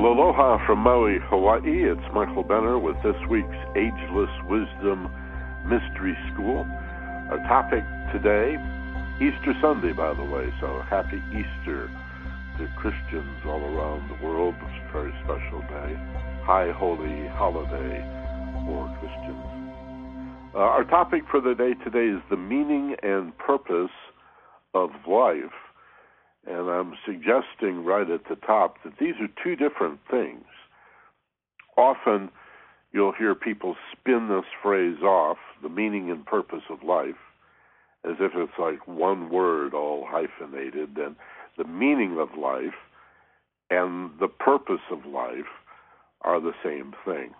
Well, aloha from Maui, Hawaii. It's Michael Benner with this week's Ageless Wisdom Mystery School. Our topic today, Easter Sunday, by the way, so happy Easter to Christians all around the world. It's a very special day, high holy holiday for Christians. Uh, our topic for the day today is the meaning and purpose of life. And I'm suggesting right at the top that these are two different things. Often you'll hear people spin this phrase off, the meaning and purpose of life, as if it's like one word all hyphenated, and the meaning of life and the purpose of life are the same thing.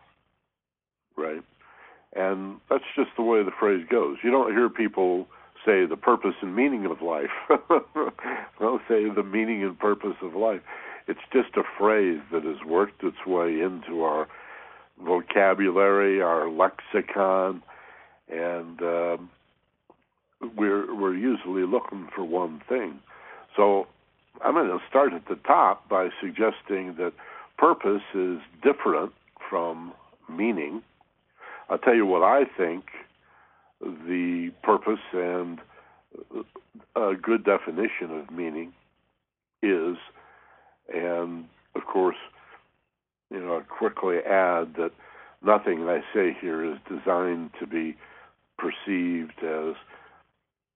Right? And that's just the way the phrase goes. You don't hear people say the purpose and meaning of life. They'll say the meaning and purpose of life. It's just a phrase that has worked its way into our vocabulary, our lexicon, and um, we're we're usually looking for one thing. So I'm going to start at the top by suggesting that purpose is different from meaning. I'll tell you what I think the purpose and a good definition of meaning is, and of course, you know, I quickly add that nothing I say here is designed to be perceived as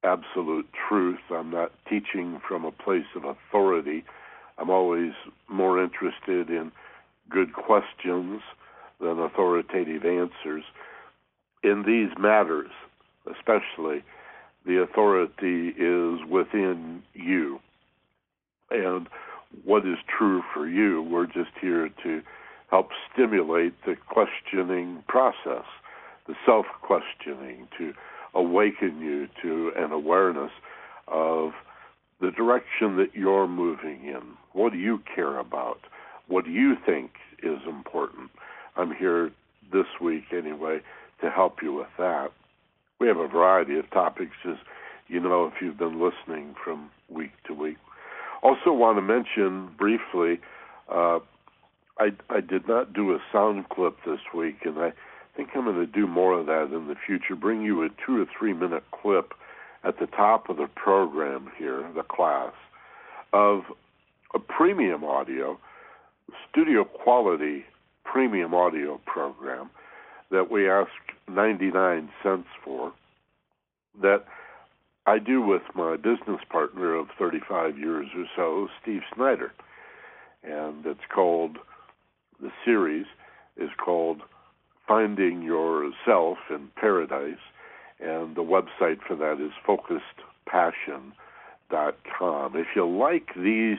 absolute truth. I'm not teaching from a place of authority. I'm always more interested in good questions than authoritative answers. In these matters, especially, the authority is within you. And what is true for you, we're just here to help stimulate the questioning process, the self questioning, to awaken you to an awareness of the direction that you're moving in. What do you care about? What do you think is important? I'm here this week, anyway, to help you with that we have a variety of topics, as you know, if you've been listening from week to week. Also, want to mention briefly, uh, I, I did not do a sound clip this week, and I think I'm going to do more of that in the future. Bring you a two or three minute clip at the top of the program here, the class, of a premium audio, studio quality premium audio program that we ask 99 cents for that I do with my business partner of 35 years or so, Steve Snyder. And it's called, the series is called Finding Yourself in Paradise. And the website for that is focusedpassion.com. If you like these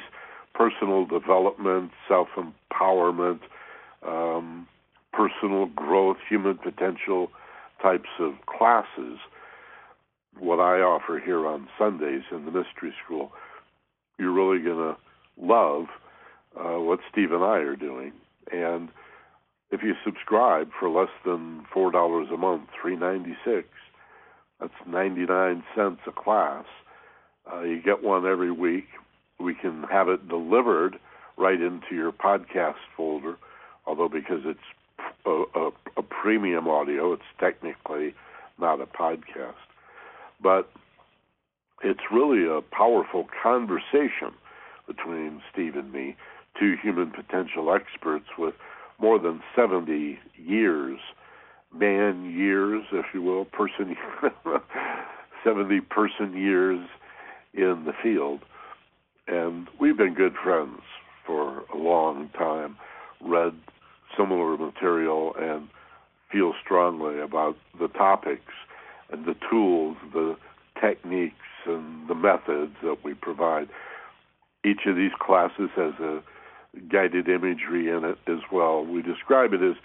personal development, self empowerment, um, personal growth, human potential types of classes, what I offer here on Sundays in the Mystery School, you're really going to love uh, what Steve and I are doing. And if you subscribe for less than four dollars a month, three ninety six, that's ninety nine cents a class. Uh, you get one every week. We can have it delivered right into your podcast folder, although because it's a, a, a premium audio. It's technically not a podcast, but it's really a powerful conversation between Steve and me, two human potential experts with more than 70 years, man years, if you will, person 70 person years in the field. And we've been good friends for a long time, read similar material and feel strongly about the topics and the tools, the techniques, and the methods that we provide. Each of these classes has a guided imagery in it as well. We describe it as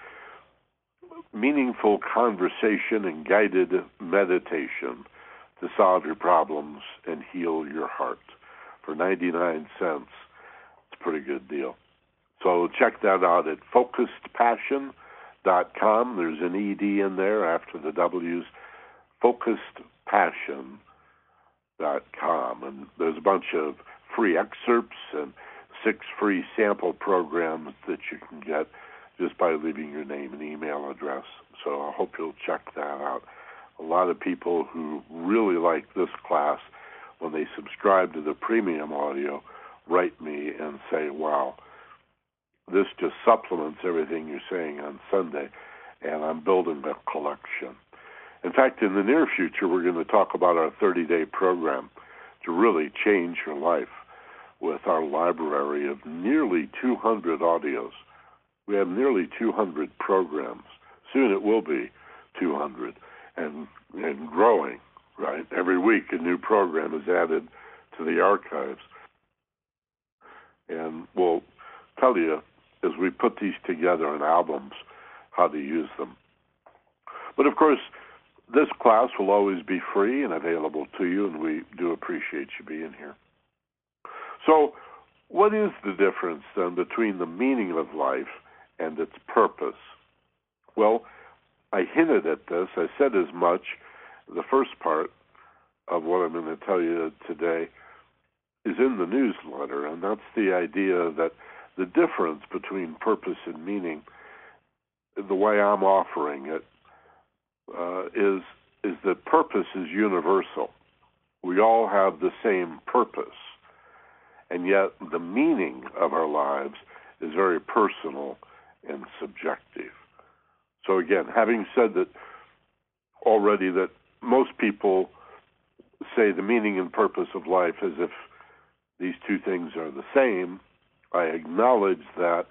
meaningful conversation and guided meditation to solve your problems and heal your heart. For 99 cents, it's a pretty good deal. So check that out at focusedpassion.com. There's an ED in there after the W's. Focusedpassion.com. And there's a bunch of free excerpts and six free sample programs that you can get just by leaving your name and email address. So I hope you'll check that out. A lot of people who really like this class, when they subscribe to the premium audio, write me and say, wow, this just supplements everything you're saying on Sunday, and I'm building a collection. In fact, in the near future, we're going to talk about our 30 day program to really change your life with our library of nearly 200 audios. We have nearly 200 programs. Soon it will be 200 and, and growing, right? Every week a new program is added to the archives. And we'll tell you as we put these together in albums how to use them. But of course, this class will always be free and available to you, and we do appreciate you being here. So, what is the difference then between the meaning of life and its purpose? Well, I hinted at this. I said as much. The first part of what I'm going to tell you today is in the newsletter, and that's the idea that the difference between purpose and meaning, the way I'm offering it, uh, is is that purpose is universal. We all have the same purpose, and yet the meaning of our lives is very personal and subjective. So again, having said that already, that most people say the meaning and purpose of life as if these two things are the same. I acknowledge that.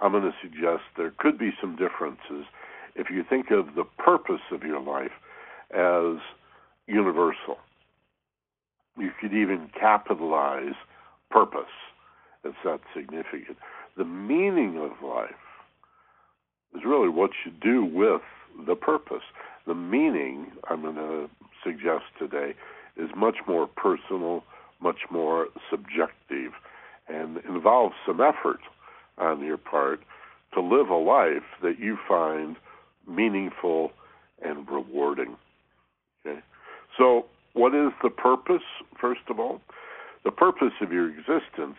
I'm going to suggest there could be some differences if you think of the purpose of your life as universal. You could even capitalize purpose. It's that significant. The meaning of life is really what you do with the purpose. The meaning, I'm going to suggest today, is much more personal, much more subjective, and involves some effort on your part to live a life that you find meaningful and rewarding. Okay? So, what is the purpose, first of all? The purpose of your existence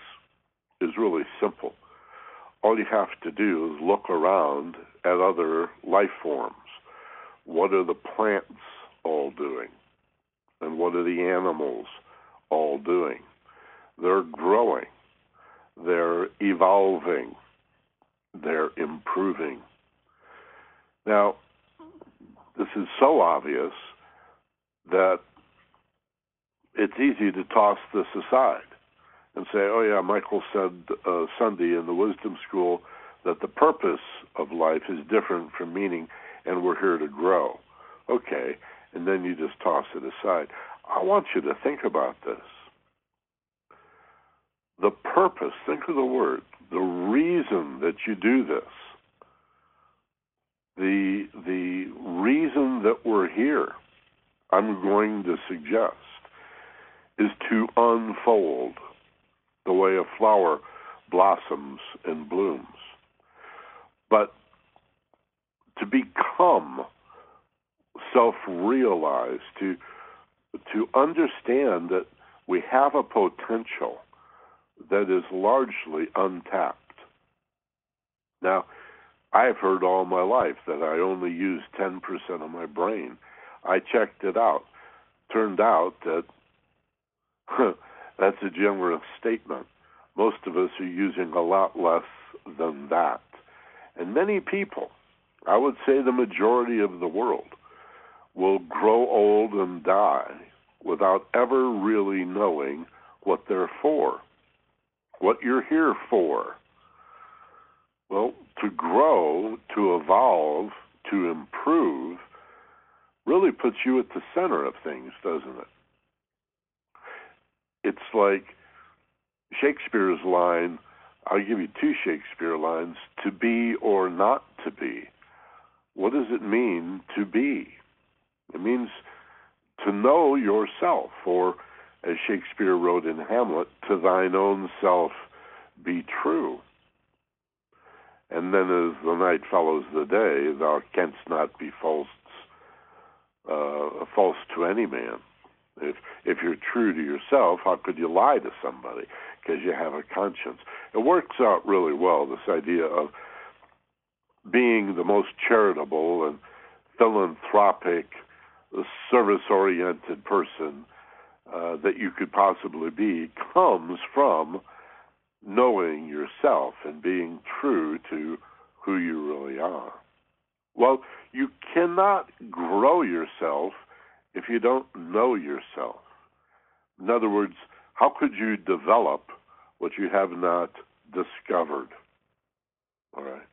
is really simple. All you have to do is look around at other life forms. What are the plants all doing? And what are the animals all doing? They're growing, they're evolving, they're improving. Now, this is so obvious that it's easy to toss this aside and say, oh, yeah, Michael said uh, Sunday in the Wisdom School that the purpose of life is different from meaning and we're here to grow. Okay, and then you just toss it aside. I want you to think about this. The purpose, think of the word, the reason that you do this the the reason that we're here, I'm going to suggest, is to unfold the way a flower blossoms and blooms. But to become self-realized, to to understand that we have a potential that is largely untapped. Now, I've heard all my life that I only use 10% of my brain. I checked it out. Turned out that that's a generous statement. Most of us are using a lot less than that. And many people, I would say the majority of the world, will grow old and die without ever really knowing what they're for, what you're here for. Well, to grow, to evolve, to improve really puts you at the center of things, doesn't it? It's like Shakespeare's line, I'll give you two Shakespeare lines, to be or not to be. What does it mean to be? It means to know yourself, or as Shakespeare wrote in Hamlet, to thine own self be true. And then as the night follows the day, thou canst not be false, uh, false to any man. If if you're true to yourself, how could you lie to somebody? Because you have a conscience. It works out really well. This idea of being the most charitable and philanthropic, service-oriented person uh, that you could possibly be comes from knowing yourself and being true to who you really are. Well, you cannot grow yourself if you don't know yourself. In other words, how could you develop what you have not discovered? All right.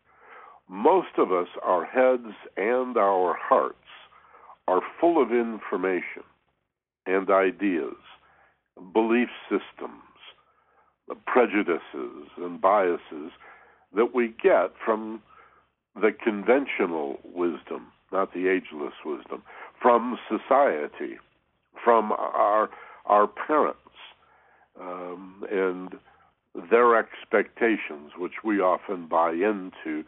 Most of us, our heads and our hearts, are full of information and ideas, belief systems, prejudices and biases that we get from the conventional wisdom, not the ageless wisdom, from society, from our our parents, um, and their expectations, which we often buy into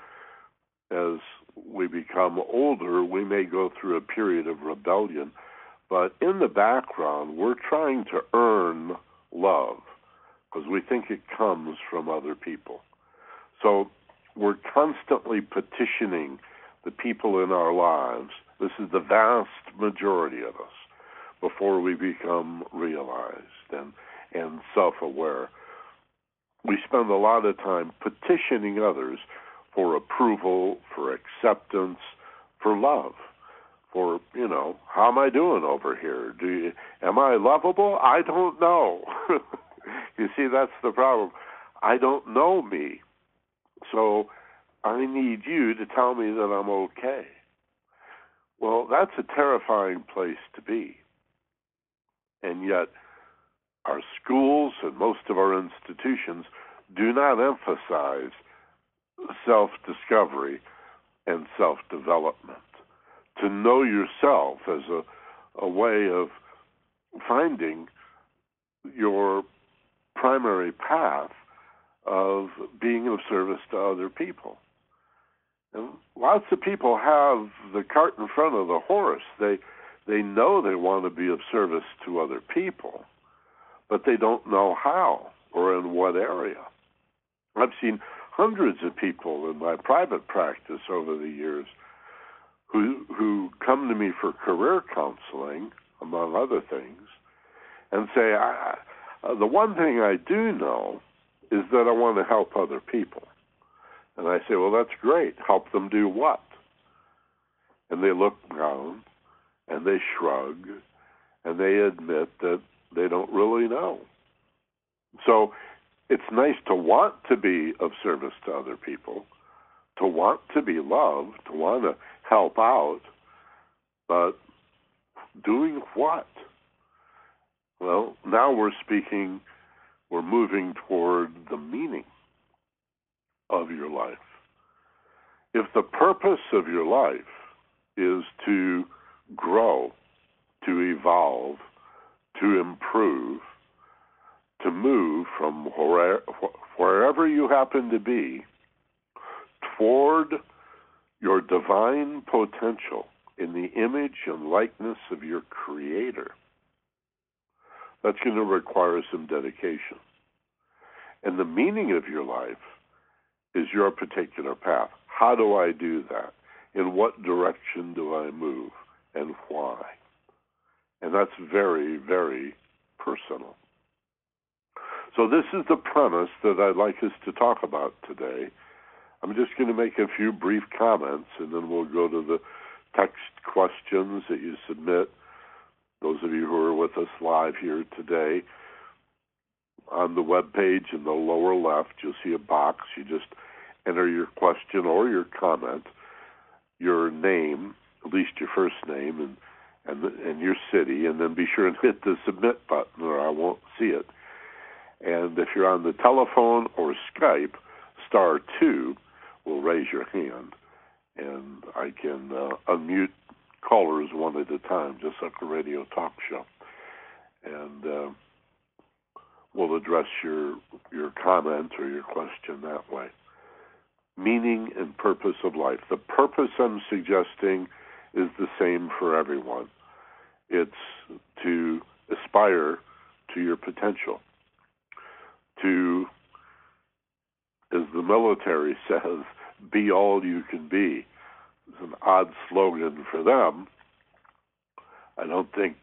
as we become older. We may go through a period of rebellion, but in the background, we're trying to earn love because we think it comes from other people. So we're constantly petitioning the people in our lives. This is the vast majority of us before we become realized and, and self aware. We spend a lot of time petitioning others for approval, for acceptance, for love. For, you know, how am I doing over here? Do you, am I lovable? I don't know. you see, that's the problem. I don't know me. So I need you to tell me that I'm okay. Well, that's a terrifying place to be. And yet, our schools and most of our institutions do not emphasize self discovery and self development. To know yourself as a, a way of finding your primary path of being of service to other people. And lots of people have the cart in front of the horse. They they know they want to be of service to other people, but they don't know how or in what area. I've seen hundreds of people in my private practice over the years who who come to me for career counseling, among other things, and say, I, uh, the one thing I do know is that I want to help other people. And I say, well, that's great. Help them do what? And they look down and they shrug and they admit that they don't really know. So it's nice to want to be of service to other people, to want to be loved, to want to help out, but doing what? Well, now we're speaking, we're moving toward the meaning of your life. If the purpose of your life is to grow, to evolve, to improve, to move from wherever you happen to be toward your divine potential in the image and likeness of your Creator, that's going to require some dedication. And the meaning of your life is your particular path. How do I do that? In what direction do I move? And why? And that's very, very personal. So, this is the premise that I'd like us to talk about today. I'm just going to make a few brief comments and then we'll go to the text questions that you submit. Those of you who are with us live here today, on the web page in the lower left, you'll see a box. You just enter your question or your comment, your name, at least your first name, and and and your city, and then be sure and hit the submit button, or I won't see it. And if you're on the telephone or Skype, star two will raise your hand, and I can uh, unmute callers one at a time, just like a radio talk show. And uh, we'll address your your comment or your question that way. Meaning and purpose of life. The purpose I'm suggesting is the same for everyone. It's to aspire to your potential, to, as the military says, be all you can be. It's an odd slogan for them. I don't think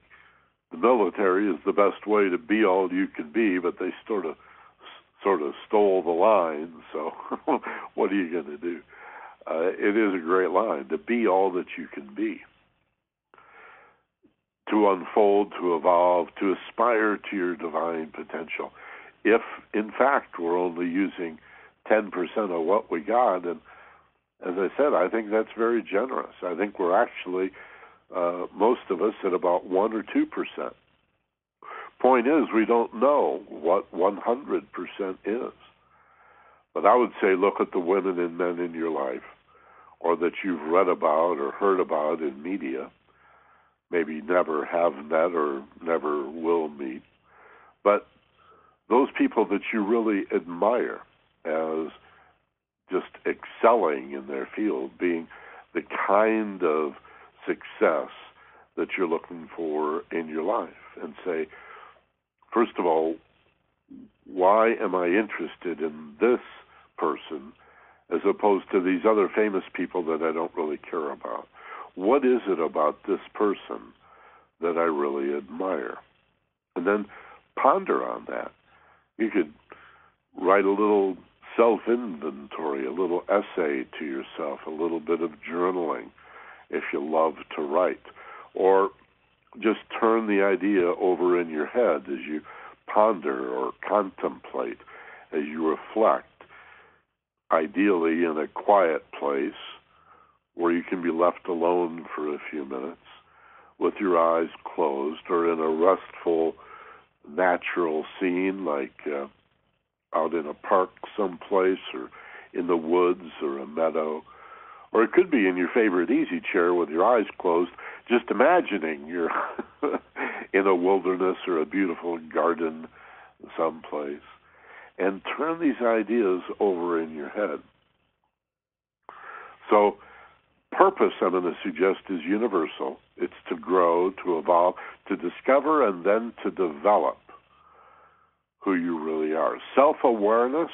the military is the best way to be all you can be, but they sort of sort of stole the line. So what are you going to do? Uh, it is a great line to be all that you can be, to unfold, to evolve, to aspire to your divine potential. If in fact we're only using 10% of what we got, and as I said, I think that's very generous. I think we're actually uh, most of us at about one or two percent. Point is, we don't know what 100% is. But I would say look at the women and men in your life, or that you've read about or heard about in media, maybe never have met or never will meet. But those people that you really admire as just excelling in their field, being the kind of success that you're looking for in your life, and say, first of all, why am I interested in this person as opposed to these other famous people that I don't really care about? What is it about this person that I really admire? And then ponder on that. You could write a little self inventory, a little essay to yourself, a little bit of journaling if you love to write. Or just turn the idea over in your head as you ponder or contemplate, as you reflect, ideally in a quiet place where you can be left alone for a few minutes with your eyes closed or in a restful, natural scene like uh, out in a park someplace or in the woods or a meadow. Or it could be in your favorite easy chair with your eyes closed, just imagining you're in a wilderness or a beautiful garden someplace. And turn these ideas over in your head. So, purpose, I'm going to suggest, is universal. It's to grow, to evolve, to discover, and then to develop who you really are. Self awareness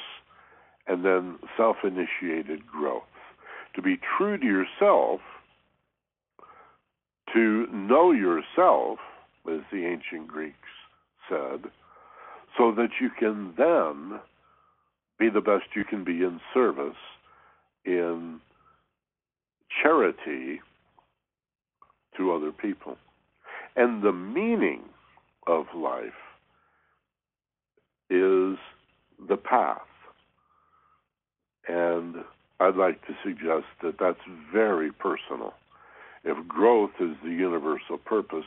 and then self initiated growth. To be true to yourself, to know yourself, as the ancient Greeks said, so that you can then be the best you can be in service, in charity to other people. And the meaning of life is the path. And I'd like to suggest that that's very personal. If growth is the universal purpose,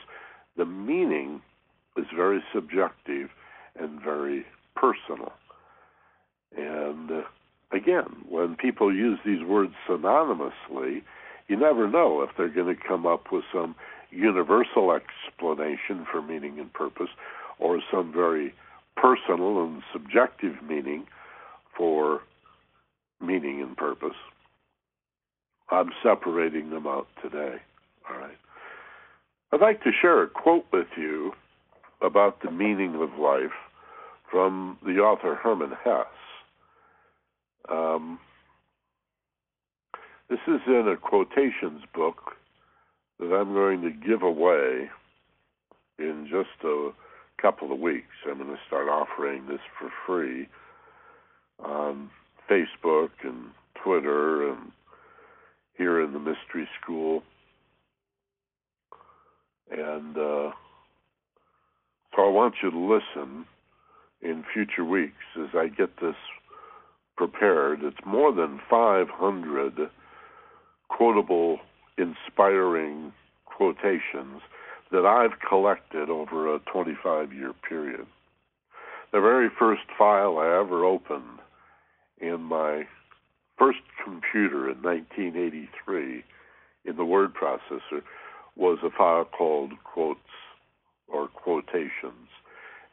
the meaning is very subjective and very personal. And uh, again, when people use these words synonymously, you never know if they're going to come up with some universal explanation for meaning and purpose or some very personal and subjective meaning for meaning and purpose. I'm separating them out today. All right. I'd like to share a quote with you about the meaning of life from the author Hermann Hesse. Um, this is in a quotations book that I'm going to give away in just a couple of weeks. I'm going to start offering this for free on Facebook and Twitter and here in the Mystery School. And uh, so I want you to listen in future weeks as I get this prepared. It's more than 500 quotable, inspiring quotations that I've collected over a 25 year period. The very first file I ever opened in my first computer in 1983 in the word processor was a file called quotes or quotations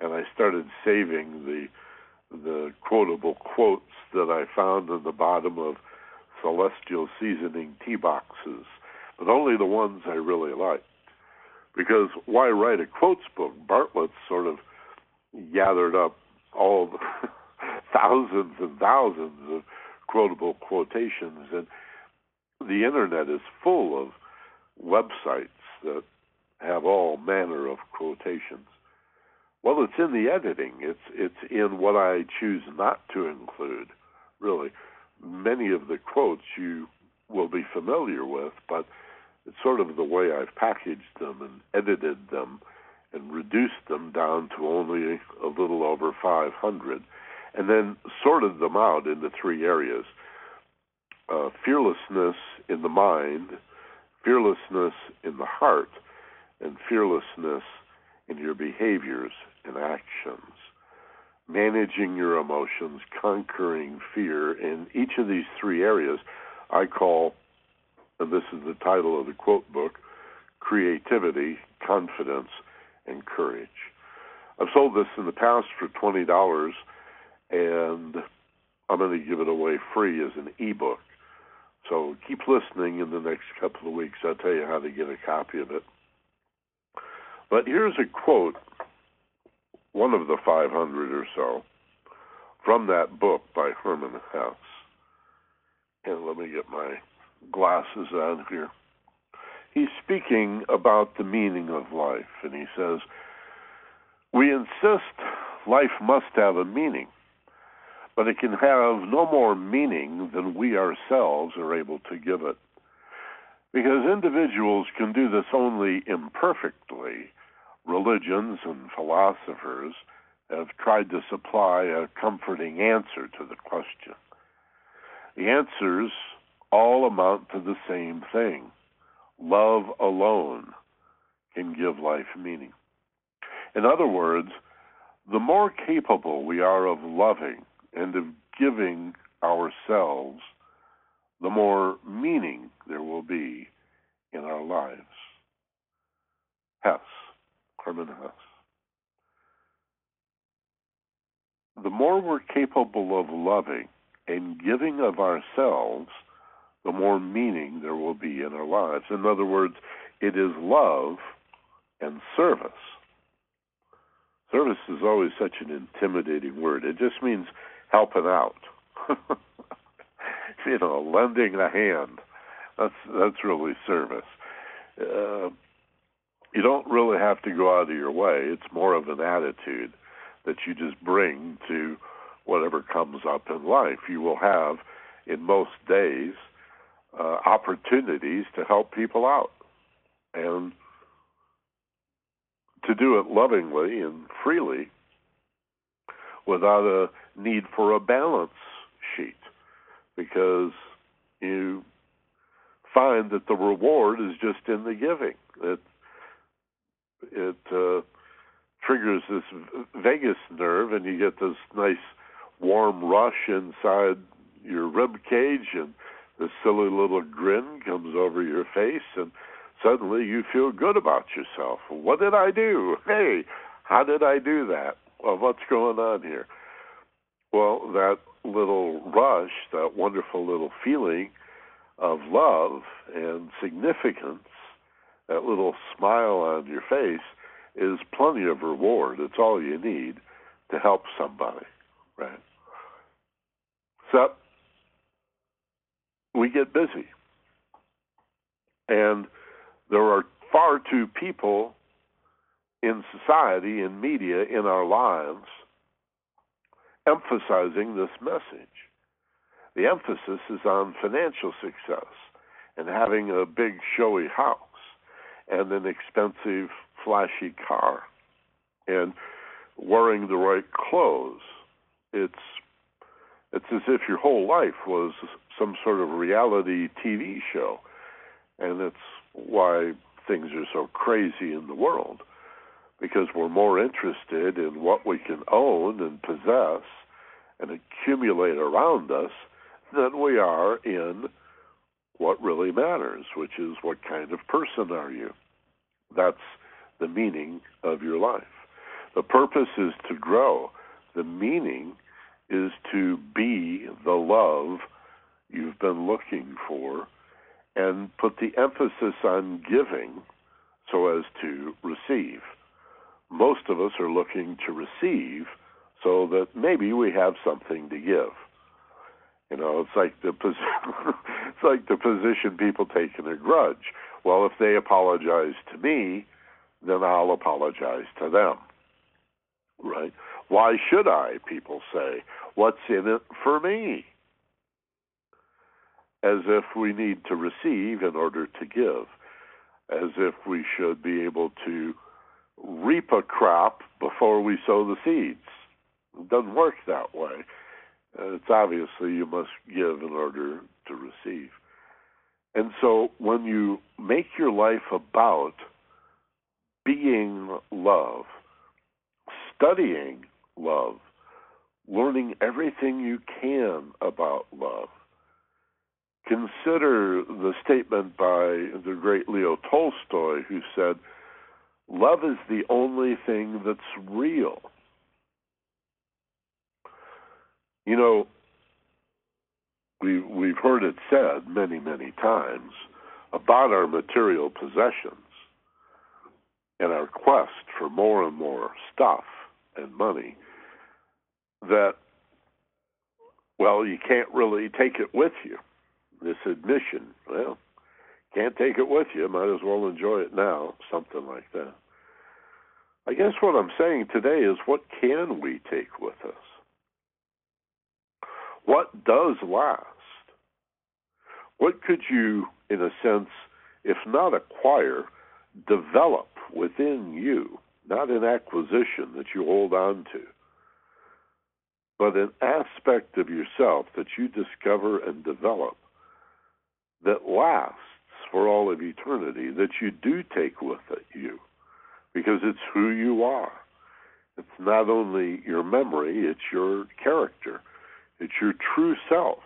and I started saving the the quotable quotes that I found in the bottom of celestial seasoning tea boxes but only the ones I really liked Because why write a quotes book? Bartlett sort of gathered up all the thousands and thousands of quotable quotations, and the internet is full of websites that have all manner of quotations. Well, it's in the editing. It's it's in what I choose not to include. Really, many of the quotes you will be familiar with, but it's sort of the way I've packaged them and edited them and reduced them down to only a little over 500, and then sorted them out into three areas uh, fearlessness in the mind, fearlessness in the heart, and fearlessness in your behaviors and actions. Managing your emotions, conquering fear, in each of these three areas, I call, and this is the title of the quote book, creativity, confidence, and courage. I've sold this in the past for twenty dollars, and I'm going to give it away free as an ebook. So keep listening in the next couple of weeks. I'll tell you how to get a copy of it. But here's a quote, one of the 500 or so, from that book by Hermann Hesse. And let me get my glasses on here. He's speaking about the meaning of life, and he says, We insist life must have a meaning but it can have no more meaning than we ourselves are able to give it. Because individuals can do this only imperfectly. Religions and philosophers have tried to supply a comforting answer to the question. The answers all amount to the same thing love alone can give life meaning. In other words, the more capable we are of loving, and of giving ourselves, the more meaning there will be in our lives. Hess, Hermann Hesse. The more we're capable of loving and giving of ourselves, the more meaning there will be in our lives. In other words, it is love and service. Service is always such an intimidating word. It just means helping out. you know, lending a hand. That's that's really service. Uh, you don't really have to go out of your way. It's more of an attitude that you just bring to whatever comes up in life. You will have in most days uh, opportunities to help people out and to do it lovingly and freely without a need for a balance sheet because you find that the reward is just in the giving. It it uh, triggers this vagus nerve, and you get this nice warm rush inside your rib cage, and this silly little grin comes over your face, and suddenly you feel good about yourself. What did I do? Hey, how did I do that? Well, what's going on here? Well, that little rush, that wonderful little feeling of love and significance, that little smile on your face is plenty of reward. It's all you need to help somebody, right? So we get busy. And there are far too people in society, in media, in our lives emphasizing this message. The emphasis is on financial success and having a big showy house and an expensive flashy car and wearing the right clothes. It's it's as if your whole life was some sort of reality TV show. And that's why things are so crazy in the world because we're more interested in what we can own and possess and accumulate around us than we are in what really matters, which is what kind of person are you? That's the meaning of your life. The purpose is to grow. The meaning is to be the love you've been looking for and put the emphasis on giving so as to receive. Most of us are looking to receive so that maybe we have something to give. You know, it's like the it's like the position people take in a grudge. Well, if they apologize to me, then I'll apologize to them. Right? Why should I? People say. What's in it for me? As if we need to receive in order to give. As if we should be able to reap a crop before we sow the seeds. It doesn't work that way. It's obviously you must give in order to receive. And so when you make your life about being love, studying love, learning everything you can about love, consider the statement by the great Leo Tolstoy who said, Love is the only thing that's real. You know, we we've heard it said many, many times about our material possessions and our quest for more and more stuff and money that well, you can't really take it with you. This admission, well, can't take it with you, might as well enjoy it now, something like that. I guess what I'm saying today is what can we take with us? What does last? What could you, in a sense, if not acquire, develop within you? Not an acquisition that you hold on to, but an aspect of yourself that you discover and develop that lasts for all of eternity, that you do take with it, you, because it's who you are. It's not only your memory, it's your character. It's your true self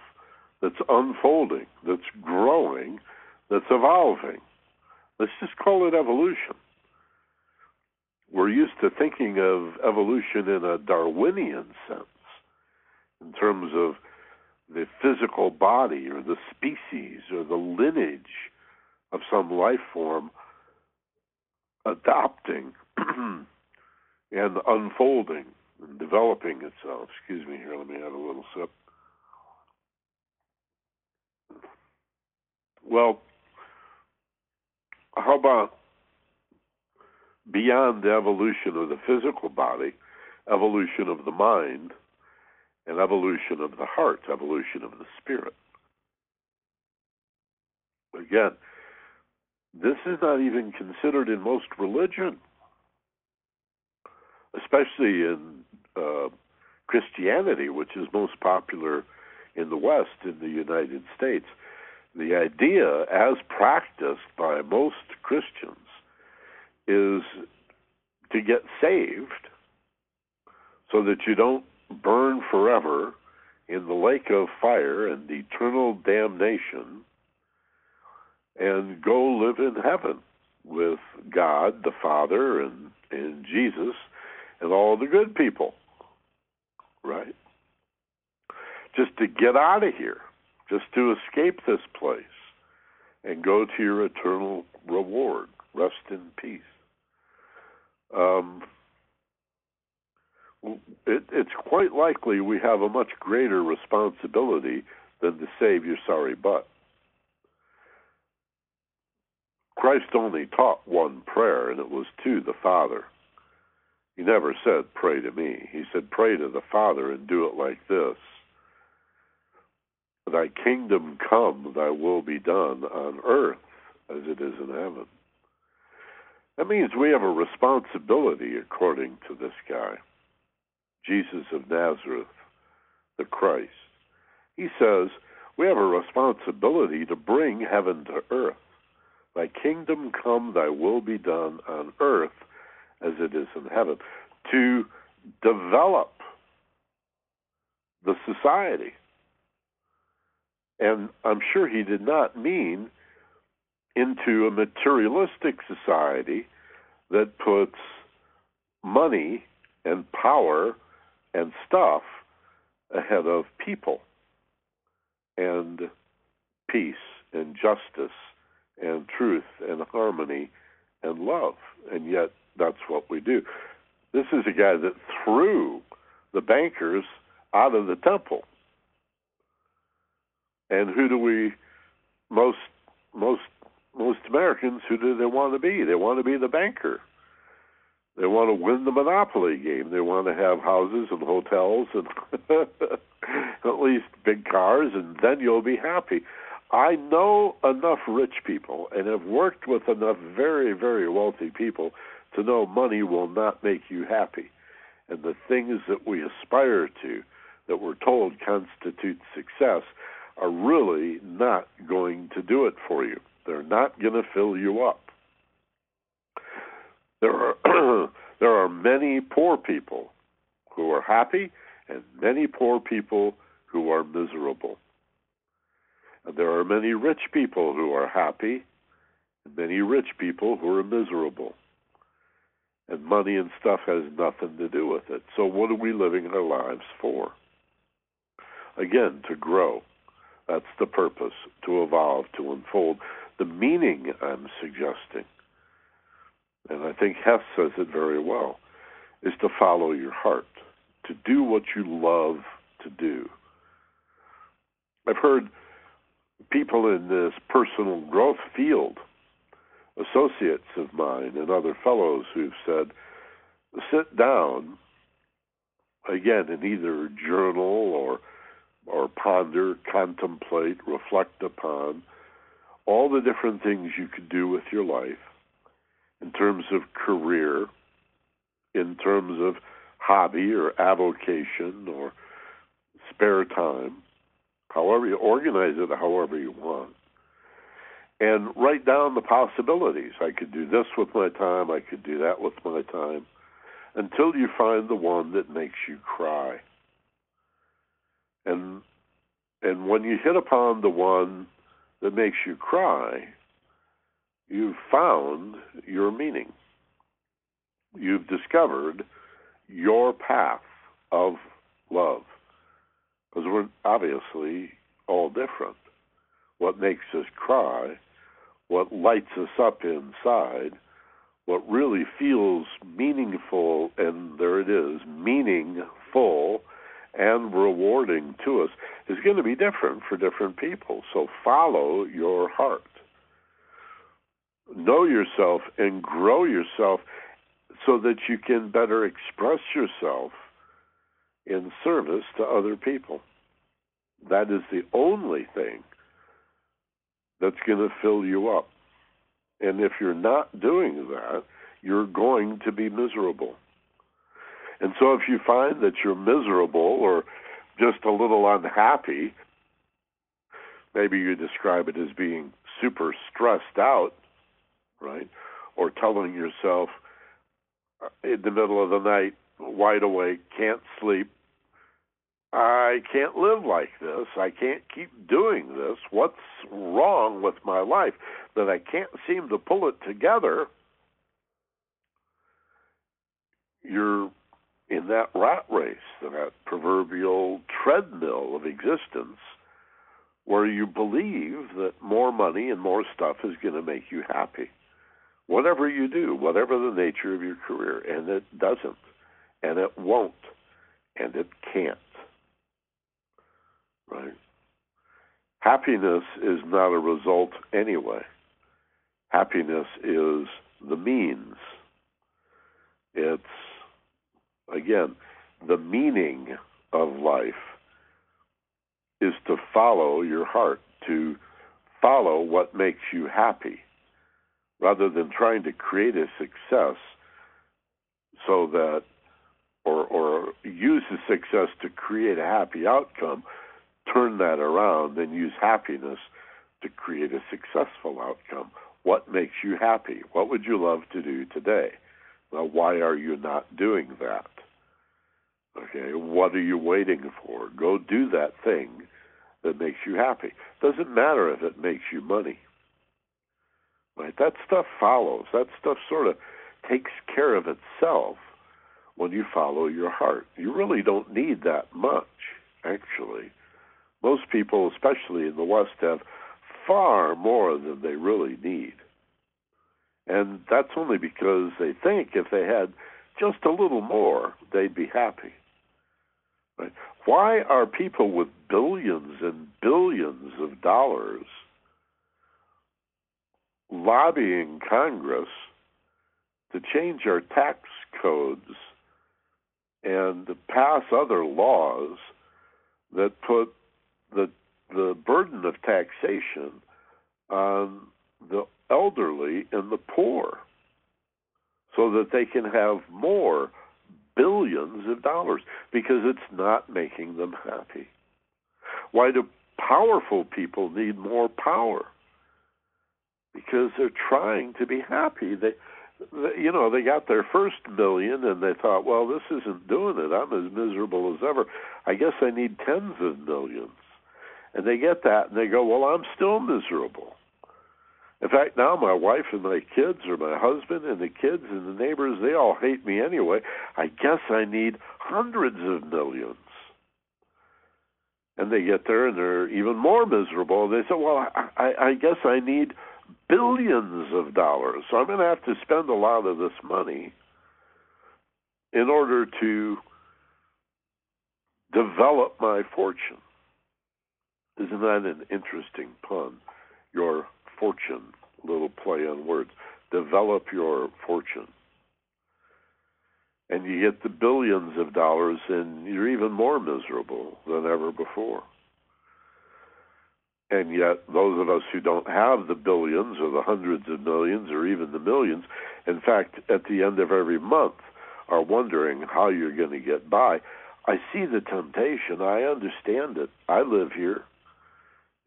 that's unfolding, that's growing, that's evolving. Let's just call it evolution. We're used to thinking of evolution in a Darwinian sense, in terms of the physical body or the species or the lineage of some life form adopting and unfolding and developing itself. Excuse me here, let me have a little sip. Well, how about beyond the evolution of the physical body, evolution of the mind, and evolution of the heart, evolution of the spirit? Again, this is not even considered in most religion, especially in uh, Christianity, which is most popular in the West, in the United States. The idea, as practiced by most Christians, is to get saved so that you don't burn forever in the lake of fire and eternal damnation and go live in heaven with God the Father and, and Jesus and all the good people right? Just to get out of here, just to escape this place and go to your eternal reward. Rest in peace. Um, it, it's quite likely we have a much greater responsibility than to save your sorry butt. Christ only taught one prayer, and it was to the Father. He never said, Pray to me. He said, Pray to the Father and do it like this Thy kingdom come, thy will be done on earth as it is in heaven. That means we have a responsibility, according to this guy, Jesus of Nazareth, the Christ. He says we have a responsibility to bring heaven to earth. Thy kingdom come, thy will be done on earth as it is in heaven, to develop the society. And I'm sure he did not mean into a materialistic society that puts money and power and stuff ahead of people and peace and justice and truth and harmony and love. And yet, that's what we do. This is a guy that threw the bankers out of the temple. And who do we most most most Americans who do they want to be? They want to be the banker. They want to win the monopoly game. They want to have houses and hotels and at least big cars, and then you'll be happy. I know enough rich people and have worked with enough very, very wealthy people to know money will not make you happy. And the things that we aspire to, that we're told constitute success, are really not going to do it for you. They're not going to fill you up. There are there are many poor people who are happy and many poor people who are miserable. And there are many rich people who are happy and many rich people who are miserable. And money and stuff has nothing to do with it. So what are we living our lives for? Again, to grow. That's the purpose, to evolve, to unfold. The meaning I'm suggesting, and I think Hesse says it very well, is to follow your heart, to do what you love to do. I've heard people in this personal growth field, associates of mine and other fellows who've said, sit down again in either journal or or ponder, contemplate, reflect upon all the different things you could do with your life in terms of career, in terms of hobby or avocation or spare time, however you organize it, however you want. And write down the possibilities. I could do this with my time, I could do that with my time, until you find the one that makes you cry. And and when you hit upon the one that makes you cry, you've found your meaning. You've discovered your path of love. Because we're obviously all different. What makes us cry, what lights us up inside, what really feels meaningful, and there it is, meaningful and rewarding to us is going to be different for different people. So follow your heart. Know yourself and grow yourself so that you can better express yourself in service to other people. That is the only thing that's going to fill you up. And if you're not doing that, you're going to be miserable. And so if you find that you're miserable or just a little unhappy, maybe you describe it as being super stressed out, right? Or telling yourself uh, in the middle of the night, wide awake, can't sleep, I can't live like this. I can't keep doing this. What's wrong with my life that I can't seem to pull it together? You're in that rat race, that proverbial treadmill of existence, where you believe that more money and more stuff is going to make you happy. Whatever you do, whatever the nature of your career, and it doesn't, and it won't, and it can't. Right? Happiness is not a result anyway. Happiness is the means. It's again, the meaning of life is to follow your heart, to follow what makes you happy, rather than trying to create a success so that, or, or use the success to create a happy outcome, turn that around and use happiness to create a successful outcome. What makes you happy? What would you love to do today? Now, why are you not doing that? Okay, what are you waiting for? Go do that thing that makes you happy. Doesn't matter if it makes you money. Right? That stuff follows. That stuff sort of takes care of itself when you follow your heart. You really don't need that much, actually. Most people, especially in the West, have far more than they really need. And that's only because they think if they had just a little more, they'd be happy. Right? Why are people with billions and billions of dollars lobbying Congress to change our tax codes and to pass other laws that put the the burden of taxation on the elderly and the poor so that they can have more billions of dollars because it's not making them happy. Why do powerful people need more power? Because they're trying to be happy. They, they you know, they got their first million and they thought, well, this isn't doing it. I'm as miserable as ever. I guess I need tens of millions. And they get that and they go, well, I'm still miserable. In fact, now my wife and my kids, or my husband and the kids and the neighbors, they all hate me anyway. I guess I need hundreds of millions. And they get there and they're even more miserable. They say, well, I, I guess I need billions of dollars. So I'm going to have to spend a lot of this money in order to develop my fortune. Isn't that an interesting pun? Your fortune, little play on words. Develop your fortune. And you get the billions of dollars, and you're even more miserable than ever before. And yet, those of us who don't have the billions or the hundreds of millions or even the millions, in fact, at the end of every month, are wondering how you're going to get by. I see the temptation. I understand it. I live here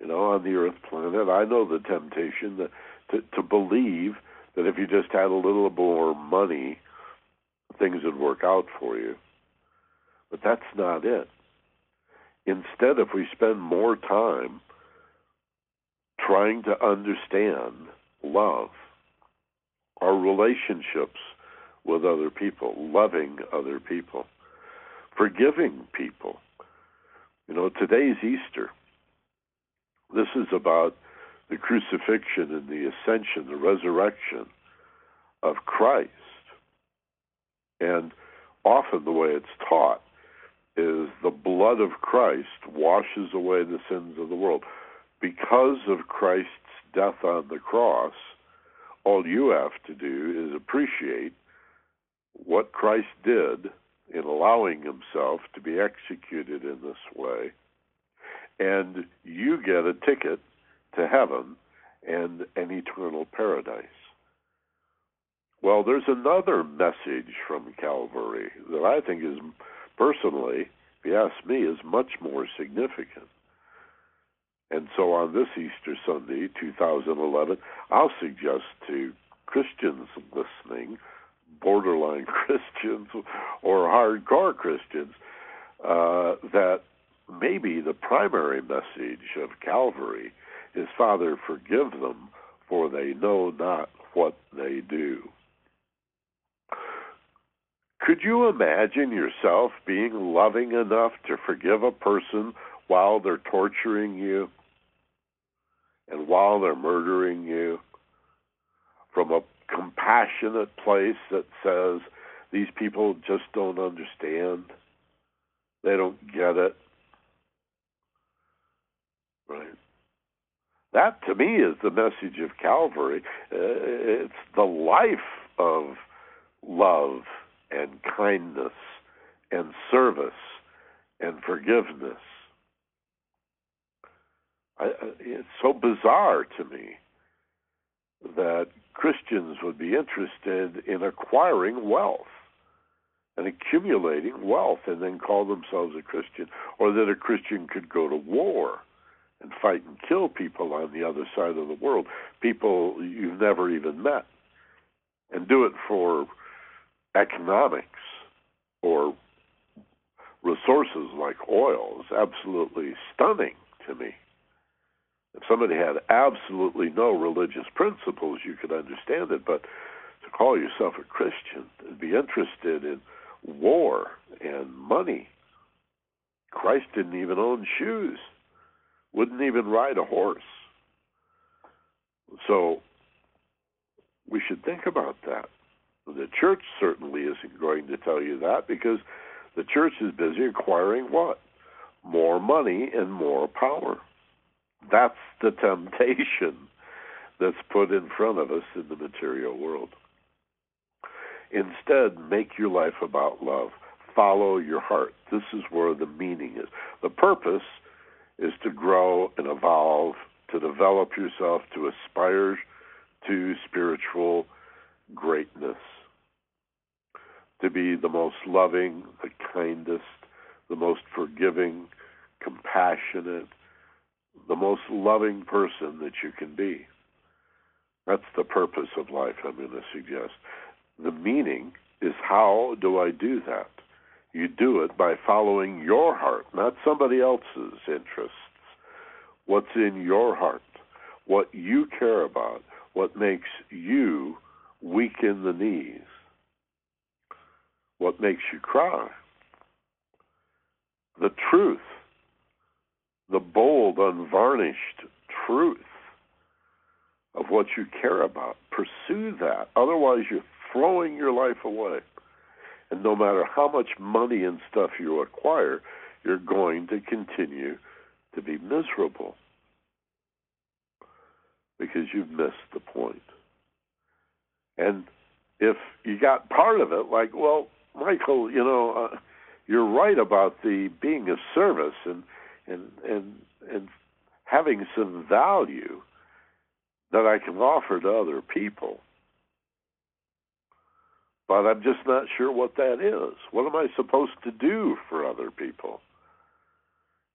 you know, on the Earth planet. I know the temptation that, to to believe that if you just had a little more money, things would work out for you. But that's not it. Instead, if we spend more time trying to understand love, our relationships with other people, loving other people, forgiving people. You know, today's Easter. This is about the crucifixion and the ascension, the resurrection of Christ. And often the way it's taught is the blood of Christ washes away the sins of the world. Because of Christ's death on the cross, all you have to do is appreciate what Christ did in allowing himself to be executed in this way and you get a ticket to heaven and an eternal paradise. Well, there's another message from Calvary that I think is personally, if you ask me, is much more significant. And so on this Easter Sunday, 2011, I'll suggest to Christians listening, borderline Christians or hardcore Christians, uh, that maybe the primary message of Calvary is, Father, forgive them, for they know not what they do. Could you imagine yourself being loving enough to forgive a person while they're torturing you and while they're murdering you from a compassionate place that says these people just don't understand? They don't get it. Right. That to me is the message of Calvary. Uh, it's the life of love and kindness and service and forgiveness. I, it's so bizarre to me that Christians would be interested in acquiring wealth and accumulating wealth and then call themselves a Christian, or that a Christian could go to war and fight and kill people on the other side of the world, people you've never even met, and do it for economics or resources like oil is absolutely stunning to me. If somebody had absolutely no religious principles, you could understand it, but to call yourself a Christian and be interested in war and money, Christ didn't even own shoes wouldn't even ride a horse. So we should think about that. The church certainly isn't going to tell you that because the church is busy acquiring what? More money and more power. That's the temptation that's put in front of us in the material world. Instead, make your life about love. Follow your heart. This is where the meaning is. The purpose is to grow and evolve, to develop yourself, to aspire to spiritual greatness, to be the most loving, the kindest, the most forgiving, compassionate, the most loving person that you can be. That's the purpose of life, I'm going to suggest. The meaning is how do I do that? You do it by following your heart, not somebody else's interests. What's in your heart, what you care about, what makes you weak in the knees, what makes you cry. The truth, the bold, unvarnished truth of what you care about. Pursue that. Otherwise, you're throwing your life away. And no matter how much money and stuff you acquire, you're going to continue to be miserable because you've missed the point. And if you got part of it, like, well, Michael, you know, uh, you're right about the being of service and and and and having some value that I can offer to other people. But I'm just not sure what that is. What am I supposed to do for other people?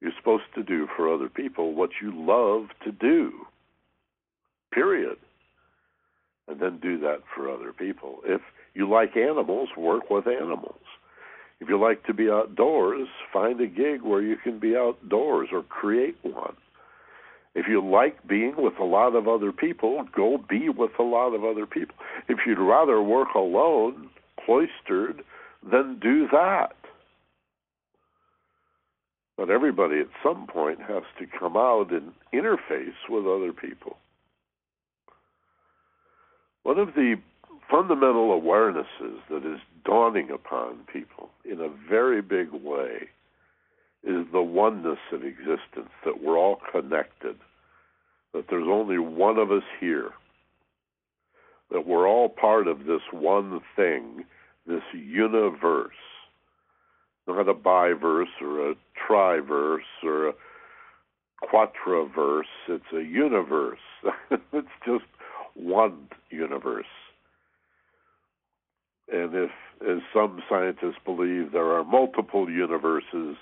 You're supposed to do for other people what you love to do. Period. And then do that for other people. If you like animals, work with animals. If you like to be outdoors, find a gig where you can be outdoors or create one. If you like being with a lot of other people, go be with a lot of other people. If you'd rather work alone, cloistered, then do that. But everybody at some point has to come out and interface with other people. One of the fundamental awarenesses that is dawning upon people in a very big way is the oneness of existence, that we're all connected, that there's only one of us here, that we're all part of this one thing, this universe. Not a biverse or a triverse or a quatraverse, it's a universe. it's just one universe. And if, as some scientists believe, there are multiple universes,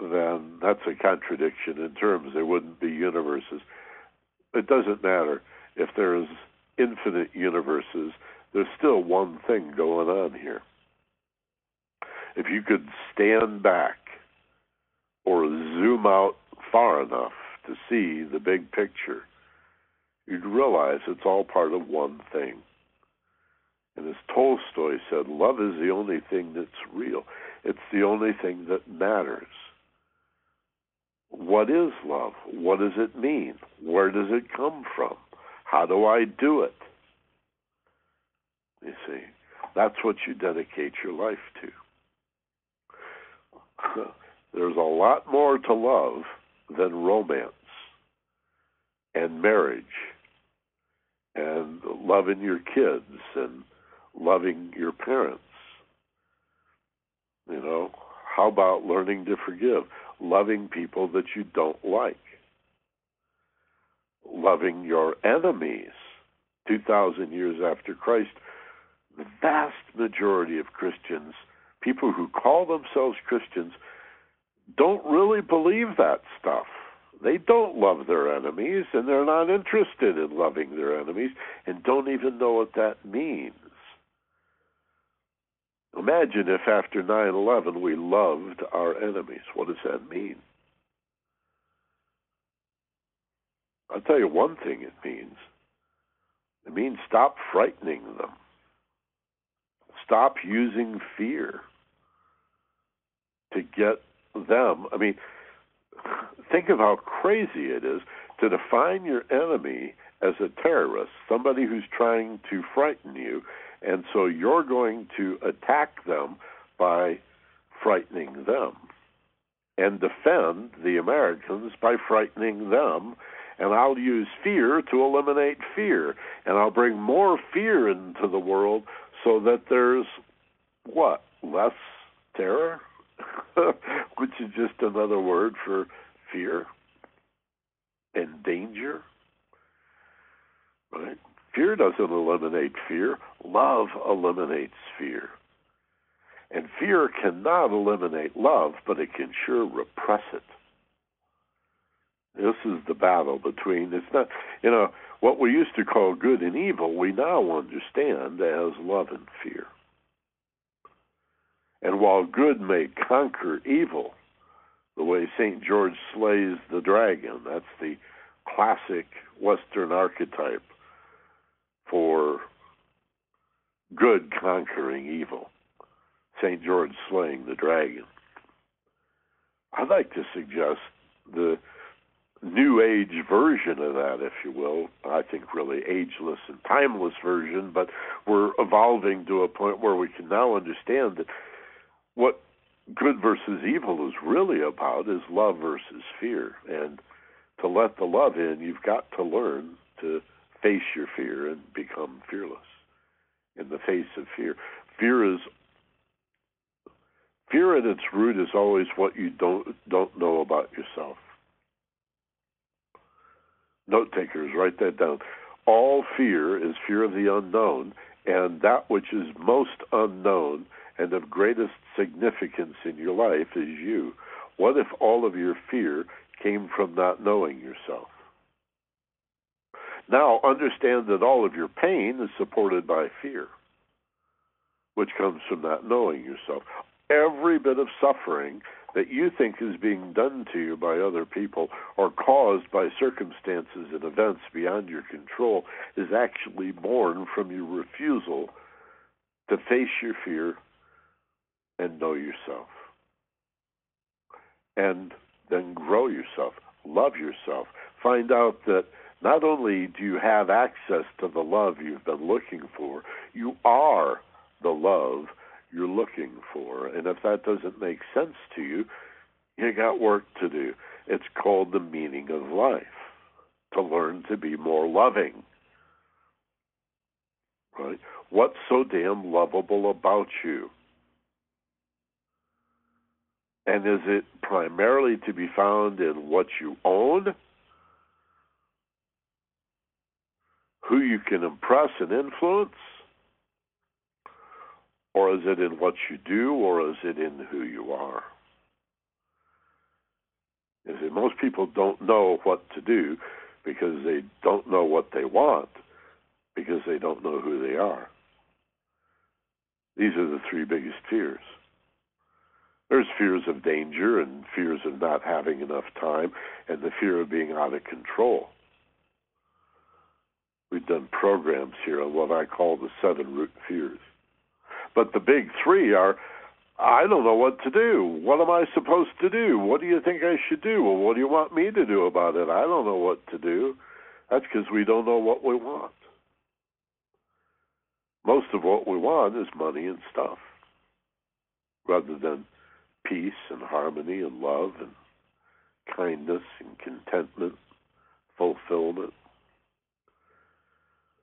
then that's a contradiction in terms. There wouldn't be universes. It doesn't matter if there's infinite universes, there's still one thing going on here. If you could stand back or zoom out far enough to see the big picture, you'd realize it's all part of one thing. And as Tolstoy said, love is the only thing that's real. It's the only thing that matters. What is love? What does it mean? Where does it come from? How do I do it? You see, that's what you dedicate your life to. There's a lot more to love than romance and marriage and loving your kids and loving your parents. You know, how about learning to forgive? Loving people that you don't like. Loving your enemies. 2,000 years after Christ, the vast majority of Christians, people who call themselves Christians, don't really believe that stuff. They don't love their enemies, and they're not interested in loving their enemies, and don't even know what that means. Imagine if after 9 11 we loved our enemies. What does that mean? I'll tell you one thing it means it means stop frightening them, stop using fear to get them. I mean, think of how crazy it is to define your enemy as a terrorist, somebody who's trying to frighten you, and so you're going to attack them by frightening them and defend the Americans by frightening them. And I'll use fear to eliminate fear. And I'll bring more fear into the world so that there's what? Less terror? Which is just another word for fear and danger. Right? Fear doesn't eliminate fear, love eliminates fear. And fear cannot eliminate love, but it can sure repress it. This is the battle between, it's not, you know, what we used to call good and evil, we now understand as love and fear. And while good may conquer evil, the way St. George slays the dragon, that's the classic Western archetype for good conquering evil. St. George slaying the dragon. I'd like to suggest the new age version of that, if you will. I think really ageless and timeless version, but we're evolving to a point where we can now understand that what good versus evil is really about is love versus fear. And to let the love in, you've got to learn to face your fear and become fearless in the face of fear. Fear is fear at its root is always what you don't don't know about yourself. Note takers, write that down. All fear is fear of the unknown, and that which is most unknown and of greatest significance in your life is you. What if all of your fear came from not knowing yourself? Now, understand that all of your pain is supported by fear, which comes from not knowing yourself. Every bit of suffering that you think is being done to you by other people or caused by circumstances and events beyond your control is actually born from your refusal to face your fear and know yourself. And then grow yourself, love yourself. Find out that not only do you have access to the love you've been looking for, you are the love you're looking for. And if that doesn't make sense to you, you got work to do. It's called the meaning of life to learn to be more loving. Right? What's so damn lovable about you? And is it primarily to be found in what you own? Who you can impress and influence? Or is it in what you do, or is it in who you are? Most people don't know what to do because they don't know what they want because they don't know who they are. These are the three biggest fears. There's fears of danger and fears of not having enough time and the fear of being out of control. We've done programs here on what I call the seven root fears. But the big three are I don't know what to do. What am I supposed to do? What do you think I should do? Well, what do you want me to do about it? I don't know what to do. That's because we don't know what we want. Most of what we want is money and stuff rather than peace and harmony and love and kindness and contentment, fulfillment.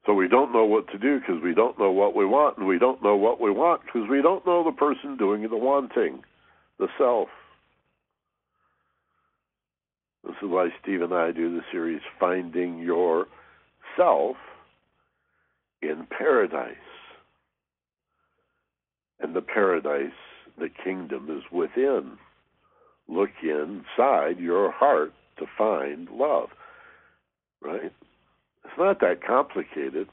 So we don't know what to do because we don't know what we want, and we don't know what we want because we don't know the person doing the wanting, the self. This is why Steve and I do the series Finding Your Self in Paradise. And the paradise, the kingdom is within. Look inside your heart to find love. Right? It's not that complicated.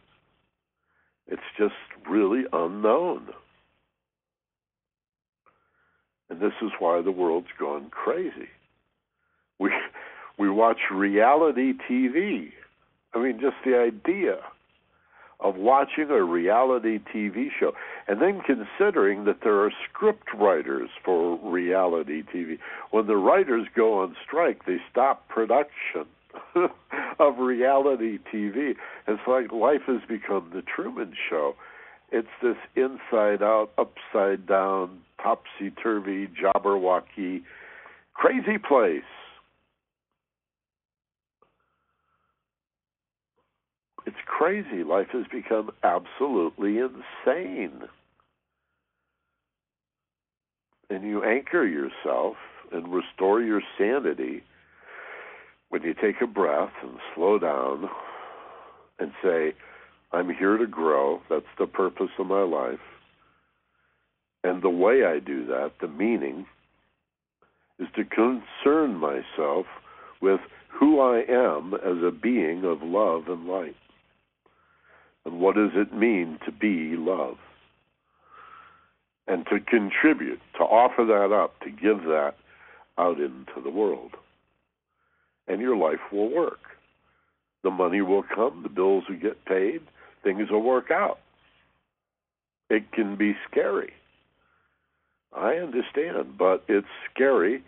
It's just really unknown. And this is why the world's gone crazy. We we watch reality TV. I mean, just the idea of watching a reality TV show and then considering that there are script writers for reality TV. When the writers go on strike, they stop production. of reality TV. It's like life has become the Truman Show. It's this inside out, upside down, topsy turvy, jabberwocky, crazy place. It's crazy. Life has become absolutely insane. And you anchor yourself and restore your sanity when you take a breath and slow down and say, I'm here to grow. That's the purpose of my life. And the way I do that, the meaning, is to concern myself with who I am as a being of love and light. And what does it mean to be love? And to contribute, to offer that up, to give that out into the world. And your life will work. The money will come, the bills will get paid, things will work out. It can be scary. I understand, but it's scary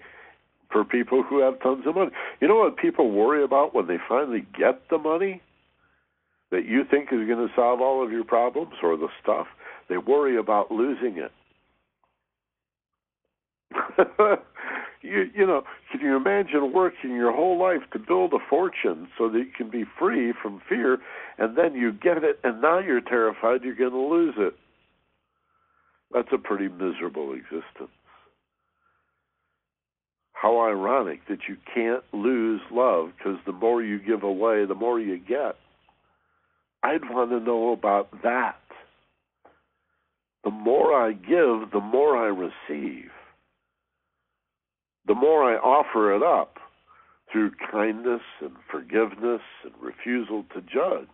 for people who have tons of money. You know what people worry about when they finally get the money that you think is going to solve all of your problems or the stuff? They worry about losing it. you you know, can you imagine working your whole life to build a fortune so that you can be free from fear and then you get it and now you're terrified you're going to lose it? That's a pretty miserable existence. How ironic that you can't lose love because the more you give away, the more you get. I'd want to know about that. The more I give, the more I receive the more I offer it up through kindness and forgiveness and refusal to judge,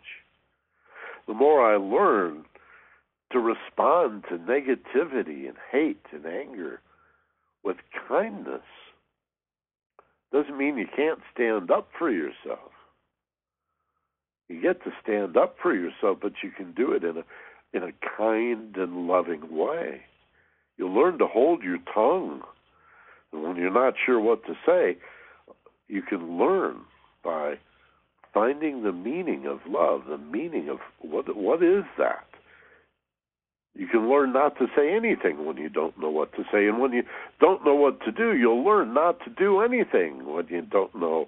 the more I learn to respond to negativity and hate and anger with kindness. Doesn't mean you can't stand up for yourself. You get to stand up for yourself, but you can do it in a in a kind and loving way. You learn to hold your tongue when you're not sure what to say, you can learn by finding the meaning of love, the meaning of what what is that? You can learn not to say anything when you don't know what to say. And when you don't know what to do, you'll learn not to do anything when you don't know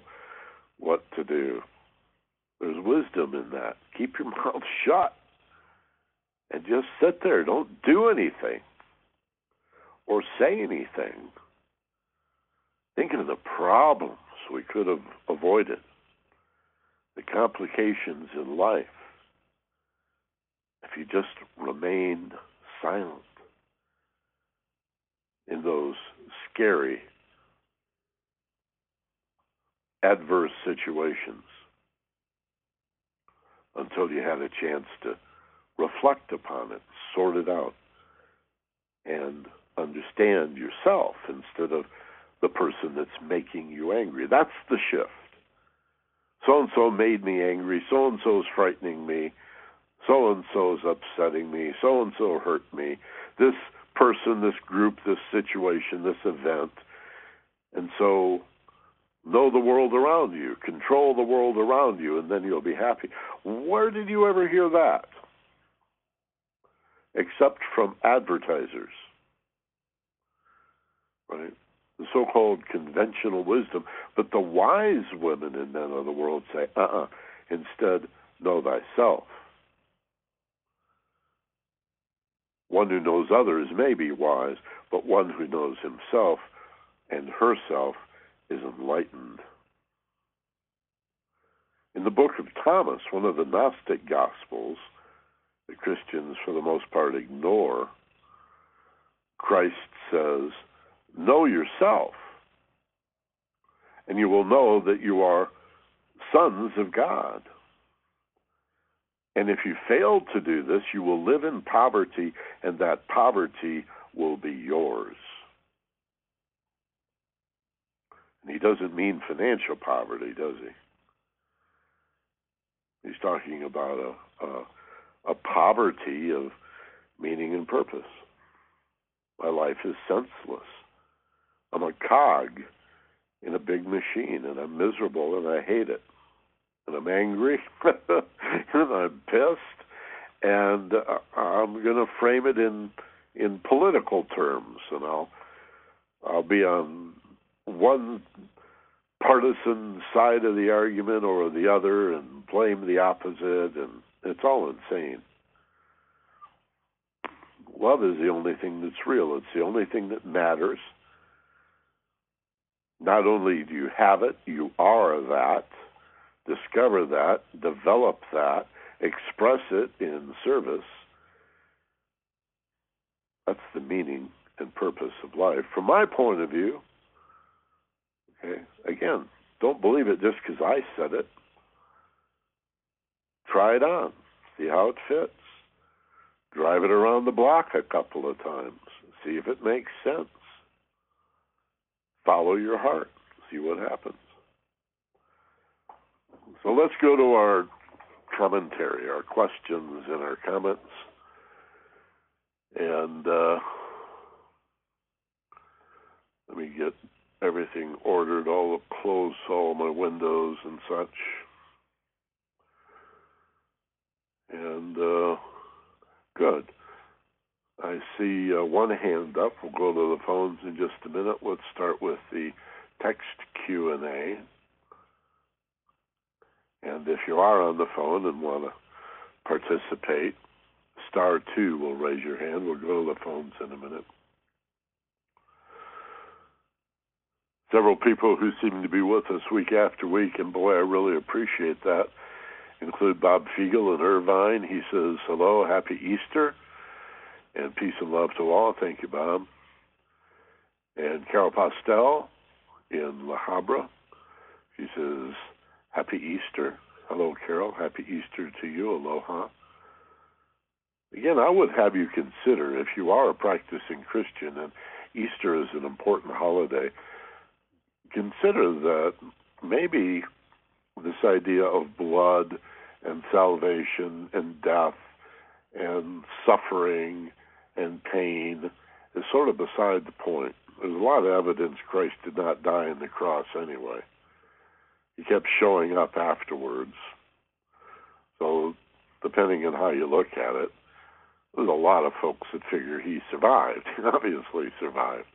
what to do. There's wisdom in that. Keep your mouth shut and just sit there. Don't do anything or say anything thinking of the problems we could have avoided, the complications in life, if you just remained silent in those scary, adverse situations until you had a chance to reflect upon it, sort it out, and understand yourself instead of the person that's making you angry. That's the shift. So and so made me angry. So and so is frightening me. So and so is upsetting me. So and so hurt me. This person, this group, this situation, this event. And so know the world around you, control the world around you, and then you'll be happy. Where did you ever hear that? Except from advertisers. Right? The so-called conventional wisdom. But the wise women and men of the world say, uh-uh, instead, know thyself. One who knows others may be wise, but one who knows himself and herself is enlightened. In the book of Thomas, one of the Gnostic Gospels, that Christians for the most part ignore, Christ says, know yourself, and you will know that you are sons of God. And if you fail to do this, you will live in poverty, and that poverty will be yours. And he doesn't mean financial poverty, does he? He's talking about a, a, a poverty of meaning and purpose. My life is senseless. I'm a cog in a big machine, and I'm miserable and I hate it. and I'm angry and I'm pissed, and uh, I'm going to frame it in in political terms, and I'll I'll be on one partisan side of the argument or the other and blame the opposite, and it's all insane. Love is the only thing that's real. It's the only thing that matters. Not only do you have it, you are that. Discover that, develop that, express it in service. That's the meaning and purpose of life. From my point of view, okay, again, don't believe it just because I said it. Try it on, see how it fits. Drive it around the block a couple of times, see if it makes sense. Follow your heart, see what happens. So let's go to our commentary, our questions, and our comments. And uh, let me get everything ordered, all the clothes, all my windows and such. And uh, good. I see uh, one hand up. We'll go to the phones in just a minute. Let's start with the text Q and A. And if you are on the phone and want to participate, star two will raise your hand. We'll go to the phones in a minute. Several people who seem to be with us week after week, and boy, I really appreciate that. Include Bob Fiegel in Irvine. He says, Hello, happy Easter, and peace and love to all. Thank you, Bob. And Carol Postel in La Habra. She says, Happy Easter. Hello, Carol. Happy Easter to you. Aloha. Again, I would have you consider if you are a practicing Christian and Easter is an important holiday, consider that maybe this idea of blood and salvation and death and suffering and pain is sort of beside the point. There's a lot of evidence Christ did not die on the cross anyway he kept showing up afterwards. So, depending on how you look at it, there's a lot of folks that figure he survived. He obviously survived.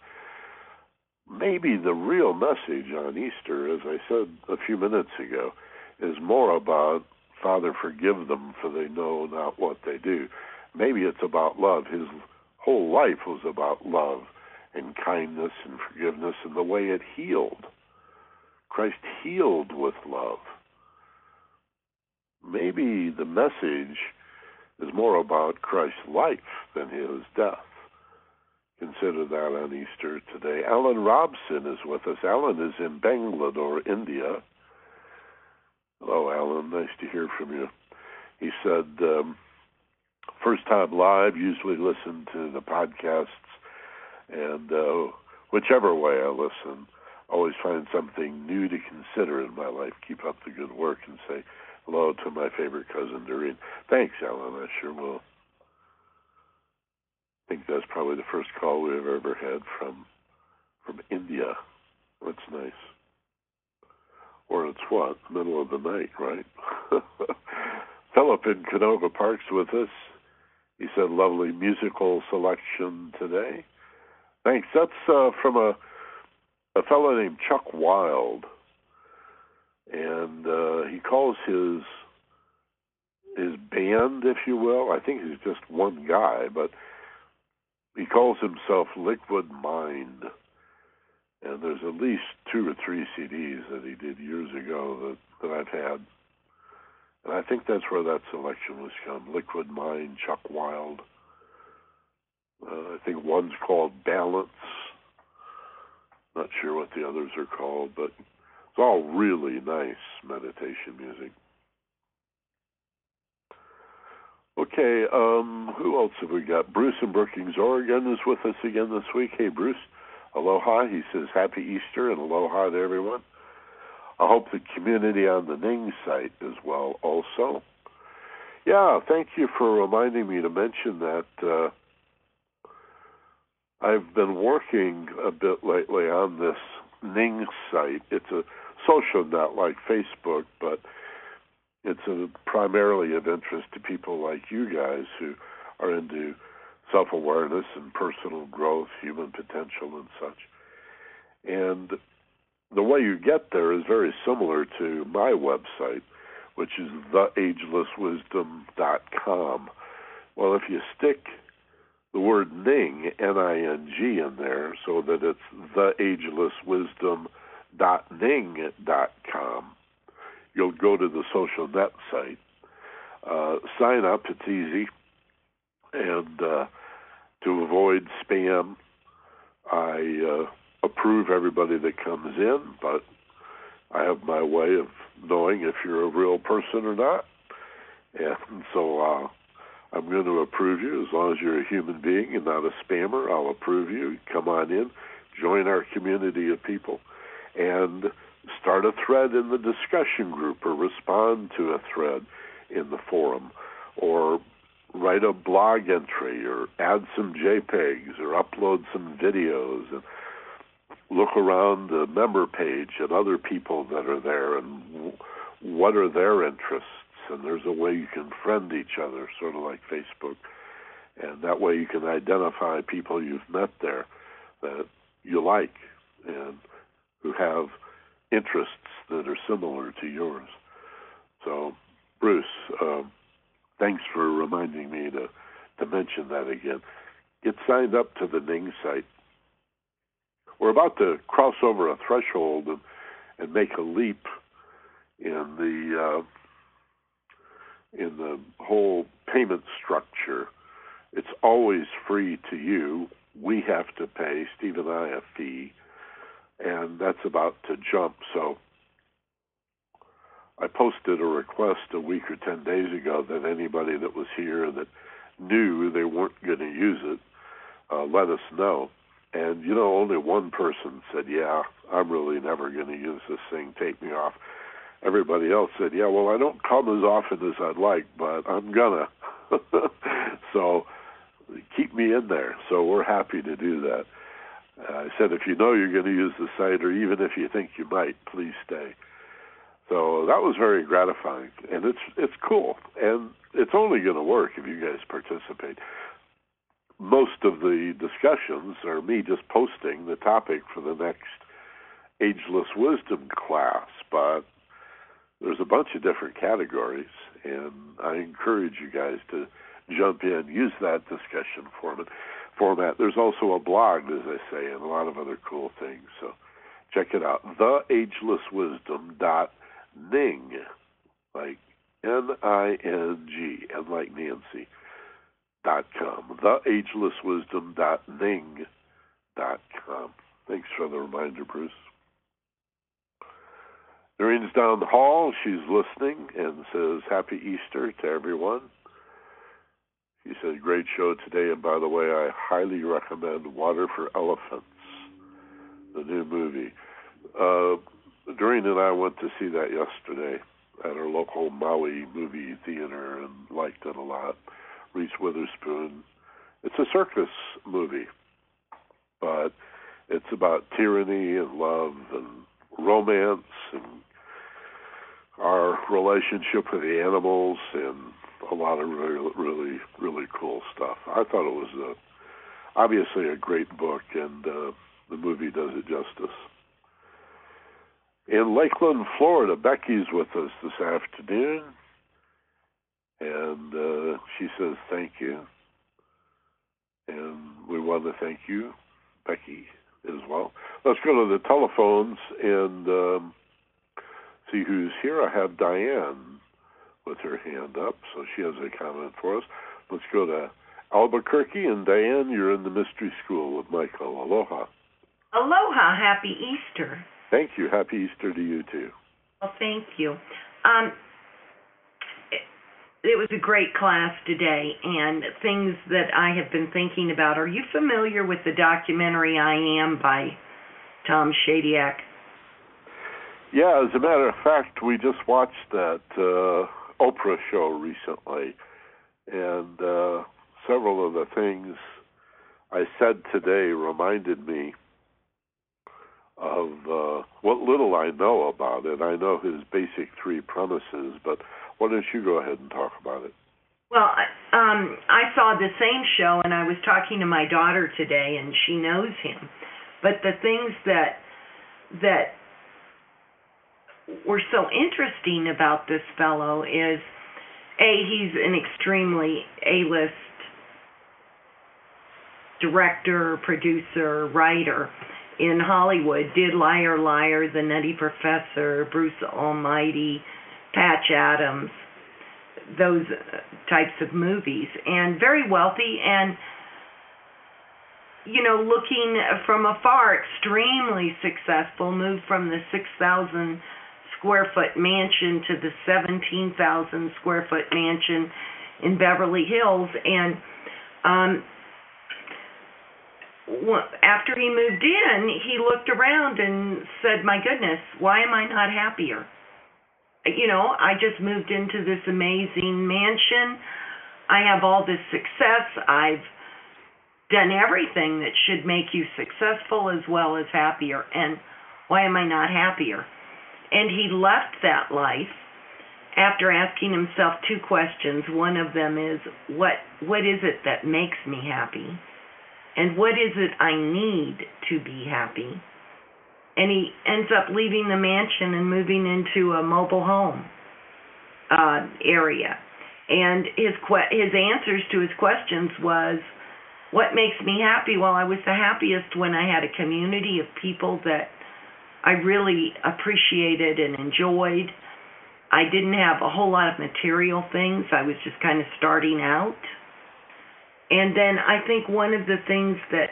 Maybe the real message on Easter, as I said a few minutes ago, is more about Father, forgive them, for they know not what they do. Maybe it's about love. His whole life was about love and kindness and forgiveness and the way it healed. Christ healed with love. Maybe the message is more about Christ's life than his death. Consider that on Easter today. Alan Robson is with us. Alan is in Bangalore, India. Hello, Alan. Nice to hear from you. He said, um, first time live, usually listen to the podcasts, and uh, whichever way I listen, always find something new to consider in my life. Keep up the good work and say hello to my favorite cousin Doreen. Thanks, Alan. I sure will. I think that's probably the first call we've ever had from from India. That's nice. Or it's what? Middle of the night, right? Philip in Canoga Park's with us. He said lovely musical selection today. Thanks. That's uh, from a a fellow named Chuck Wild, and uh, he calls his his band, if you will. I think he's just one guy, but he calls himself Liquid Mind. And there's at least two or three CDs that he did years ago that, that I've had. And I think that's where that selection was from. Liquid Mind, Chuck Wild. Uh, I think one's called Balance not sure what the others are called, but it's all really nice meditation music. Okay, um, who else have we got? Bruce in Brookings, Oregon is with us again this week. Hey, Bruce. Aloha. He says Happy Easter and aloha to everyone. I hope the community on the Ning site as well also. Yeah, thank you for reminding me to mention that. Uh, I've been working a bit lately on this Ning site. It's a social net like Facebook, but it's a, primarily of interest to people like you guys who are into self awareness and personal growth, human potential, and such. And the way you get there is very similar to my website, which is theagelesswisdom.com. Well, if you stick the word Ning, N-I-N-G, in there so that it's theagelesswisdom.ning.com, you'll go to the social net site. Uh, sign up, it's easy. And uh, to avoid spam, I uh, approve everybody that comes in, but I have my way of knowing if you're a real person or not. And so uh, I'm going to approve you as long as you're a human being and not a spammer. I'll approve you. Come on in, join our community of people, and start a thread in the discussion group or respond to a thread in the forum or write a blog entry or add some JPEGs or upload some videos and look around the member page at other people that are there and what are their interests? And there's a way you can friend each other sort of like Facebook. And that way you can identify people you've met there that you like and who have interests that are similar to yours. So Bruce um, thanks for reminding me to to mention that again. Get signed up to the Ning site we're about to cross over a threshold and, and make a leap in the uh, in the whole payment structure. It's always free to you. We have to pay Steve and I a fee, and that's about to jump. So I posted a request a week or ten days ago that anybody that was here that knew they weren't going to use it, uh, let us know. And you know, only one person said, "Yeah, I'm really never going to use this thing. Take me off." Everybody else said, "Yeah, well, I don't come as often as I'd like, but I'm gonna." so keep me in there. So we're happy to do that. Uh, I said, if you know you're going to use the site, or even if you think you might, please stay. So that was very gratifying, and it's it's cool, and it's only going to work if you guys participate most of the discussions are me just posting the topic for the next ageless wisdom class, but there's a bunch of different categories, and I encourage you guys to jump in, use that discussion format. Format. There's also a blog, as I say, and a lot of other cool things. So check it out. TheAgelessWisdom.ning, like N-I-N-G, and like Nancy dot com. TheAgelessWisdom dot Ning dot com. Thanks for the reminder, Bruce. Noreen's down the hall. She's listening and says, Happy Easter to everyone. She said, Great show today. And by the way, I highly recommend Water for Elephants, the new movie. Uh, Doreen and I went to see that yesterday at our local Maui movie theater and liked it a lot. Reese Witherspoon. It's a circus movie, but it's about tyranny and love and romance and our relationship with the animals and a lot of really, really, really cool stuff. I thought it was a, obviously a great book, and uh, the movie does it justice. In Lakeland, Florida, Becky's with us this afternoon. And uh, she says, Thank you. And we want to thank you, Becky, as well. Let's go to the telephones and um, see who's here. I have Diane with her hand up, so she has a comment for us. Let's go to Albuquerque, and Diane, you're in the mystery school with Michael. Aloha. Aloha. Happy Easter. Thank you. Happy Easter to you, too. Well, thank you. Um, it was a great class today and things that I have been thinking about. Are you familiar with the documentary I Am by Tom Shadyac? Yeah, as a matter of fact, we just watched that uh, Oprah show recently, and uh, several of the things I said today reminded me of uh, what little I know about it. I know his basic three premises, but why don't you go ahead and talk about it? Well, um, I saw the same show, and I was talking to my daughter today, and she knows him. But the things that that were so interesting about this fellow is, a he's an extremely A-list director, producer, writer in Hollywood. Did Liar Liar, The Nutty Professor, Bruce Almighty, Patch Adams those types of movies and very wealthy and you know looking from afar extremely successful moved from the 6000 square foot mansion to the 17,000 square foot mansion in Beverly Hills. And um after he moved in he looked around and said my goodness why am I not happier you know, I just moved into this amazing mansion. I have all this success. I've done everything that should make you successful as well as happier. And why am I not happier? And he left that life after asking himself two questions. One of them is what what is it that makes me happy? And what is it I need to be happy? And he ends up leaving the mansion and moving into a mobile home uh, area. And his que- his answers to his questions was, "What makes me happy? Well, I was the happiest when I had a community of people that I really appreciated and enjoyed. I didn't have a whole lot of material things. I was just kind of starting out." And then I think one of the things that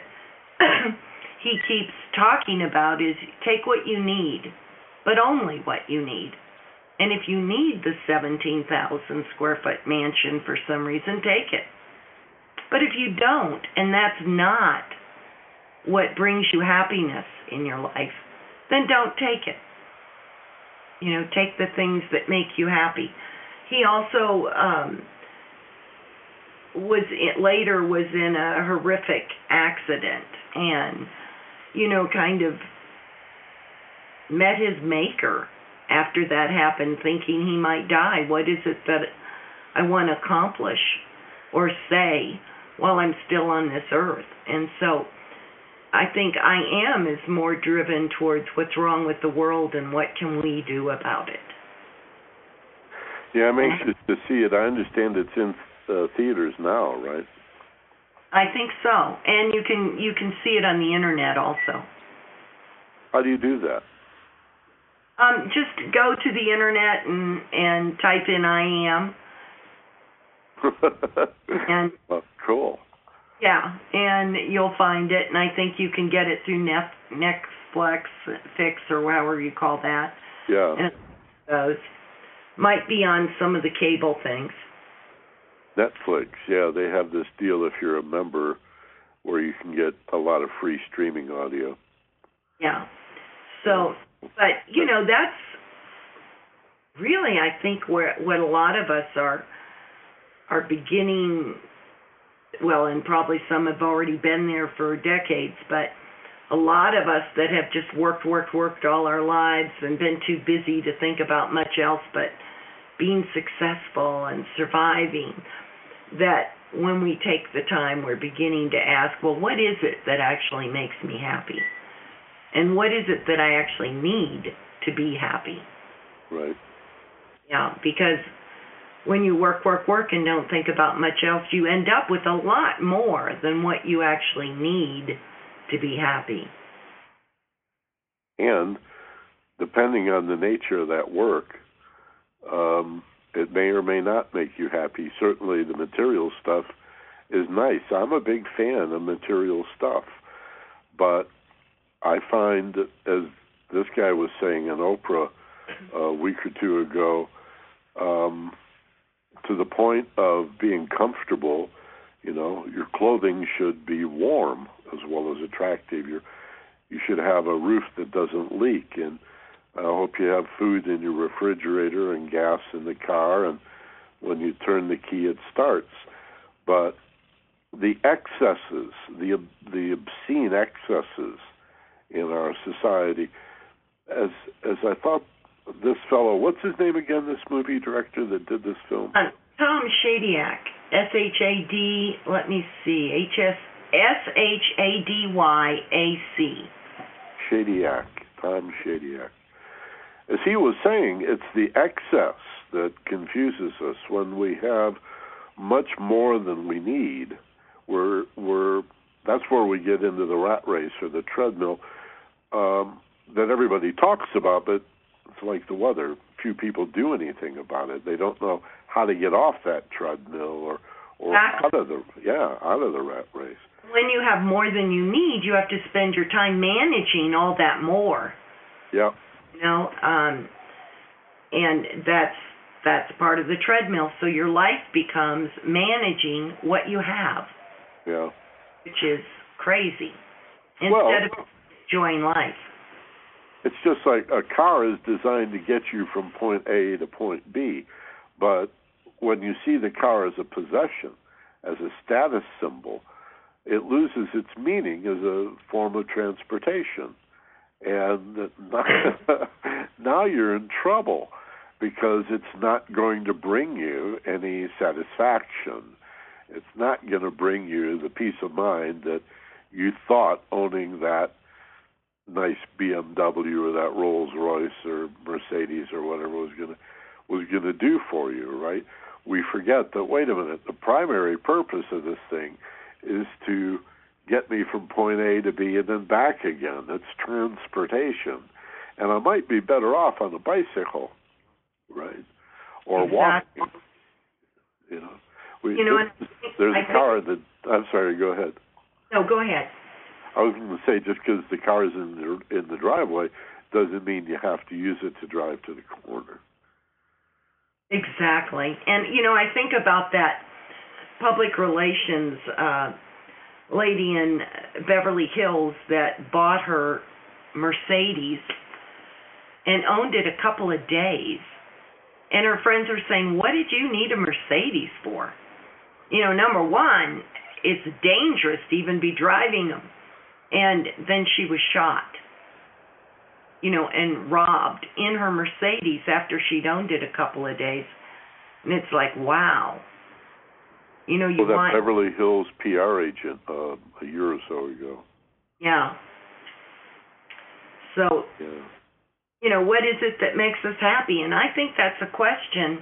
he keeps talking about is take what you need, but only what you need. And if you need the 17,000 square foot mansion for some reason, take it. But if you don't, and that's not what brings you happiness in your life, then don't take it. You know, take the things that make you happy. He also um, was in, later was in a horrific accident and you know, kind of met his maker after that happened, thinking he might die. What is it that I want to accomplish or say while I'm still on this earth? And so I think I am is more driven towards what's wrong with the world and what can we do about it. Yeah, I'm anxious to see it. I understand it's in uh, theaters now, right? I think so, and you can you can see it on the internet also. How do you do that? Um, just go to the internet and and type in I am. and well, cool. Yeah, and you'll find it, and I think you can get it through Nef- Netflix, Fix, or however you call that. Yeah. And those might be on some of the cable things. Netflix, yeah, they have this deal if you're a member where you can get a lot of free streaming audio. Yeah. So, but you know, that's really I think where what a lot of us are are beginning well, and probably some have already been there for decades, but a lot of us that have just worked, worked, worked all our lives and been too busy to think about much else but being successful and surviving, that when we take the time, we're beginning to ask, well, what is it that actually makes me happy? And what is it that I actually need to be happy? Right. Yeah, because when you work, work, work and don't think about much else, you end up with a lot more than what you actually need to be happy. And depending on the nature of that work, um, it may or may not make you happy. Certainly, the material stuff is nice. I'm a big fan of material stuff, but I find as this guy was saying on Oprah a week or two ago, um, to the point of being comfortable, you know, your clothing should be warm as well as attractive. Your you should have a roof that doesn't leak and I hope you have food in your refrigerator and gas in the car, and when you turn the key, it starts. But the excesses, the the obscene excesses in our society. As as I thought, this fellow, what's his name again? This movie director that did this film? Uh, Tom Shadyac. S H A D. Let me see. H S S H A D Y A C. Shadyac. Tom Shadyac. As he was saying, it's the excess that confuses us when we have much more than we need. We're we're that's where we get into the rat race or the treadmill um, that everybody talks about, but it's like the weather. Few people do anything about it. They don't know how to get off that treadmill or or out of the yeah out of the rat race. When you have more than you need, you have to spend your time managing all that more. Yeah. You know, um, and that's that's part of the treadmill. So your life becomes managing what you have. Yeah. Which is crazy. Instead well, of enjoying life. It's just like a car is designed to get you from point A to point B, but when you see the car as a possession, as a status symbol, it loses its meaning as a form of transportation. And now you're in trouble because it's not going to bring you any satisfaction. It's not going to bring you the peace of mind that you thought owning that nice BMW or that Rolls Royce or Mercedes or whatever was going to was going to do for you, right? We forget that wait a minute, the primary purpose of this thing is to get me from point A to B and then back again. It's transportation. And I might be better off on a bicycle, right? Or exactly. walking. You know. We, you know, there's I a car that I'm sorry, go ahead. No, go ahead. I was going to say just because the car is in the in the driveway doesn't mean you have to use it to drive to the corner. Exactly, and you know I think about that public relations uh, lady in Beverly Hills that bought her Mercedes and owned it a couple of days, and her friends are saying, "What did you need a Mercedes for?" You know, number one, it's dangerous to even be driving them and then she was shot you know and robbed in her mercedes after she'd owned it a couple of days. And it's like wow you know you well, that want beverly hills pr agent uh, a year or so ago yeah so yeah. you know what is it that makes us happy and i think that's a question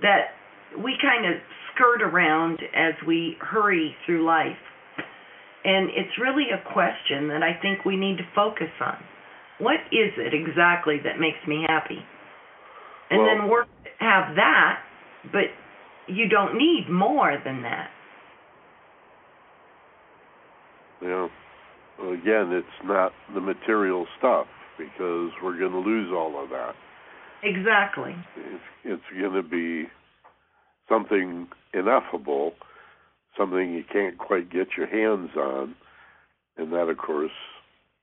that we kind of skirt around as we hurry through life and it's really a question that I think we need to focus on. What is it exactly that makes me happy? And well, then work have that, but you don't need more than that. Yeah. Well, again, it's not the material stuff because we're going to lose all of that. Exactly. It's, it's going to be something ineffable something you can't quite get your hands on, and that, of course,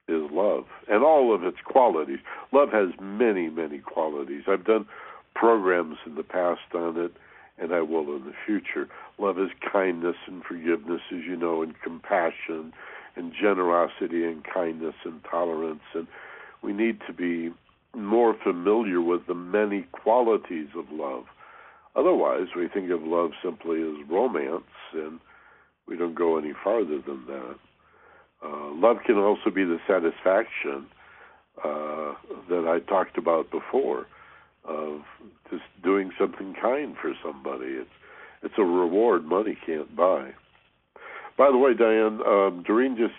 is love and all of its qualities. Love has many, many qualities. I've done programs in the past on it, and I will in the future. Love is kindness and forgiveness, as you know, and compassion and generosity and kindness and tolerance. And we need to be more familiar with the many qualities of love. Otherwise, we think of love simply as romance, and we don't go any farther than that. Uh, love can also be the satisfaction uh, that I talked about before of just doing something kind for somebody. It's it's a reward money can't buy. By the way, Diane, um, Doreen just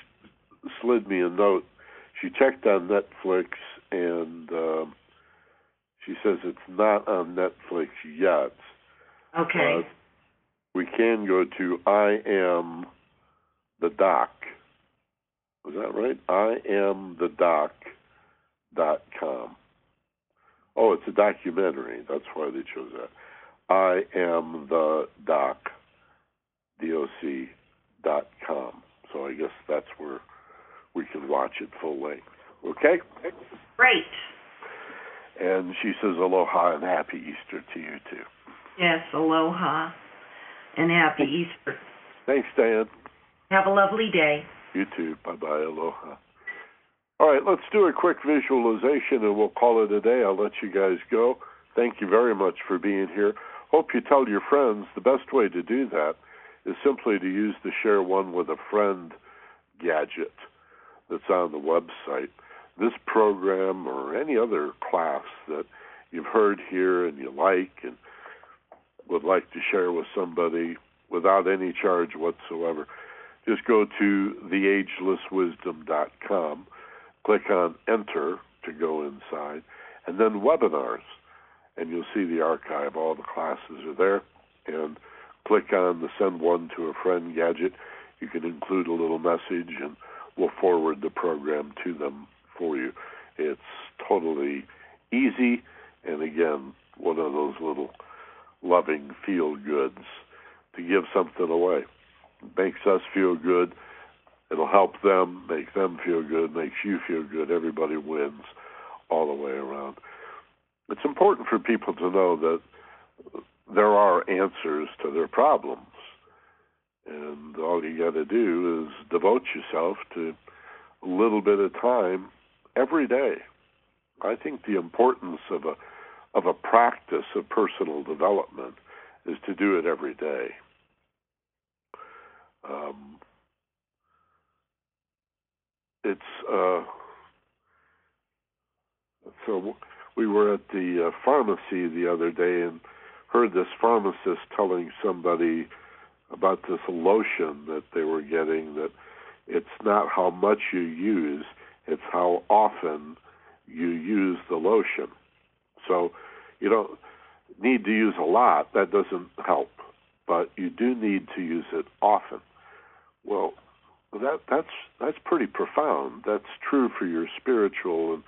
slid me a note. She checked on Netflix and um, she says it's not on Netflix yet. Okay. Uh, we can go to I am the doc. Was that right? I am the doc dot com. Oh, it's a documentary. That's why they chose that. I am the doc doc dot com. So I guess that's where we can watch it full length. Okay? Great. And she says aloha and happy Easter to you too. Yes, aloha and happy Easter. Thanks, Dan. Have a lovely day. You too. Bye bye. Aloha. All right, let's do a quick visualization and we'll call it a day. I'll let you guys go. Thank you very much for being here. Hope you tell your friends. The best way to do that is simply to use the Share One with a Friend gadget that's on the website. This program or any other class that you've heard here and you like and would like to share with somebody without any charge whatsoever, just go to theagelesswisdom.com, click on Enter to go inside, and then Webinars, and you'll see the archive. All the classes are there, and click on the Send One to a Friend gadget. You can include a little message, and we'll forward the program to them for you. It's totally easy, and again, one of those little loving feel goods to give something away. It makes us feel good. It'll help them, make them feel good, makes you feel good. Everybody wins all the way around. It's important for people to know that there are answers to their problems. And all you got to do is devote yourself to a little bit of time every day. I think the importance of a of a practice of personal development is to do it every day. Um, it's uh, so we were at the uh, pharmacy the other day and heard this pharmacist telling somebody about this lotion that they were getting that it's not how much you use, it's how often you use the lotion. So you don't need to use a lot, that doesn't help. But you do need to use it often. Well, that that's that's pretty profound. That's true for your spiritual and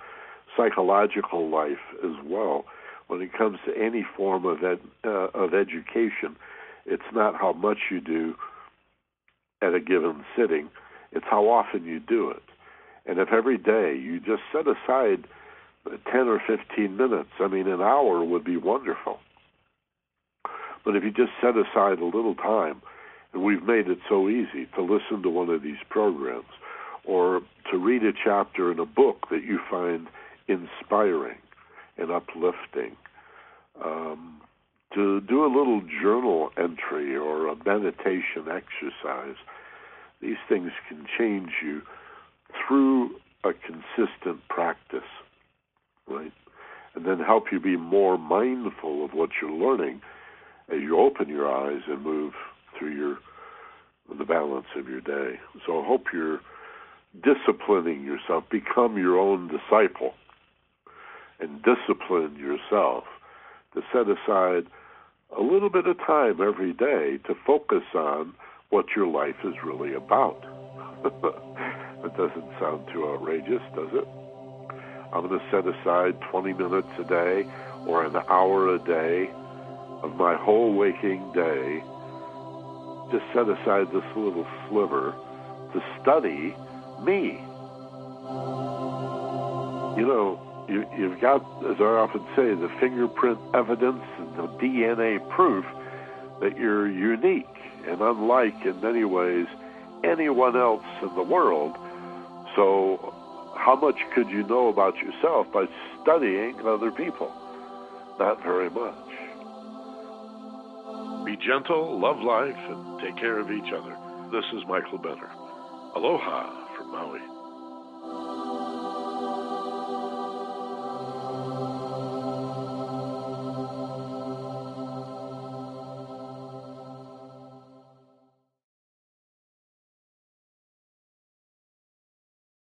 psychological life as well. When it comes to any form of ed, uh, of education, it's not how much you do at a given sitting; it's how often you do it. And if every day you just set aside 10 or 15 minutes, I mean, an hour would be wonderful. But if you just set aside a little time and we've made it so easy to listen to one of these programs or to read a chapter in a book that you find inspiring and uplifting. Um, to do a little journal entry or a meditation exercise. These things can change you through a consistent practice, right? And then help you be more mindful of what you're learning as you open your eyes and move through your the balance of your day. So I hope you're disciplining yourself, become your own disciple, and discipline yourself to set aside a little bit of time every day to focus on what your life is really about. that doesn't sound too outrageous, does it? I'm going to set aside 20 minutes a day or an hour a day of my whole waking day just set aside this little sliver to study me. You know, you, you've got, as I often say, the fingerprint evidence and the DNA proof that you're unique and unlike in many ways anyone else in the world. So, how much could you know about yourself by studying other people? Not very much. Be gentle, love life, and take care of each other. This is Michael Benner. Aloha from Maui.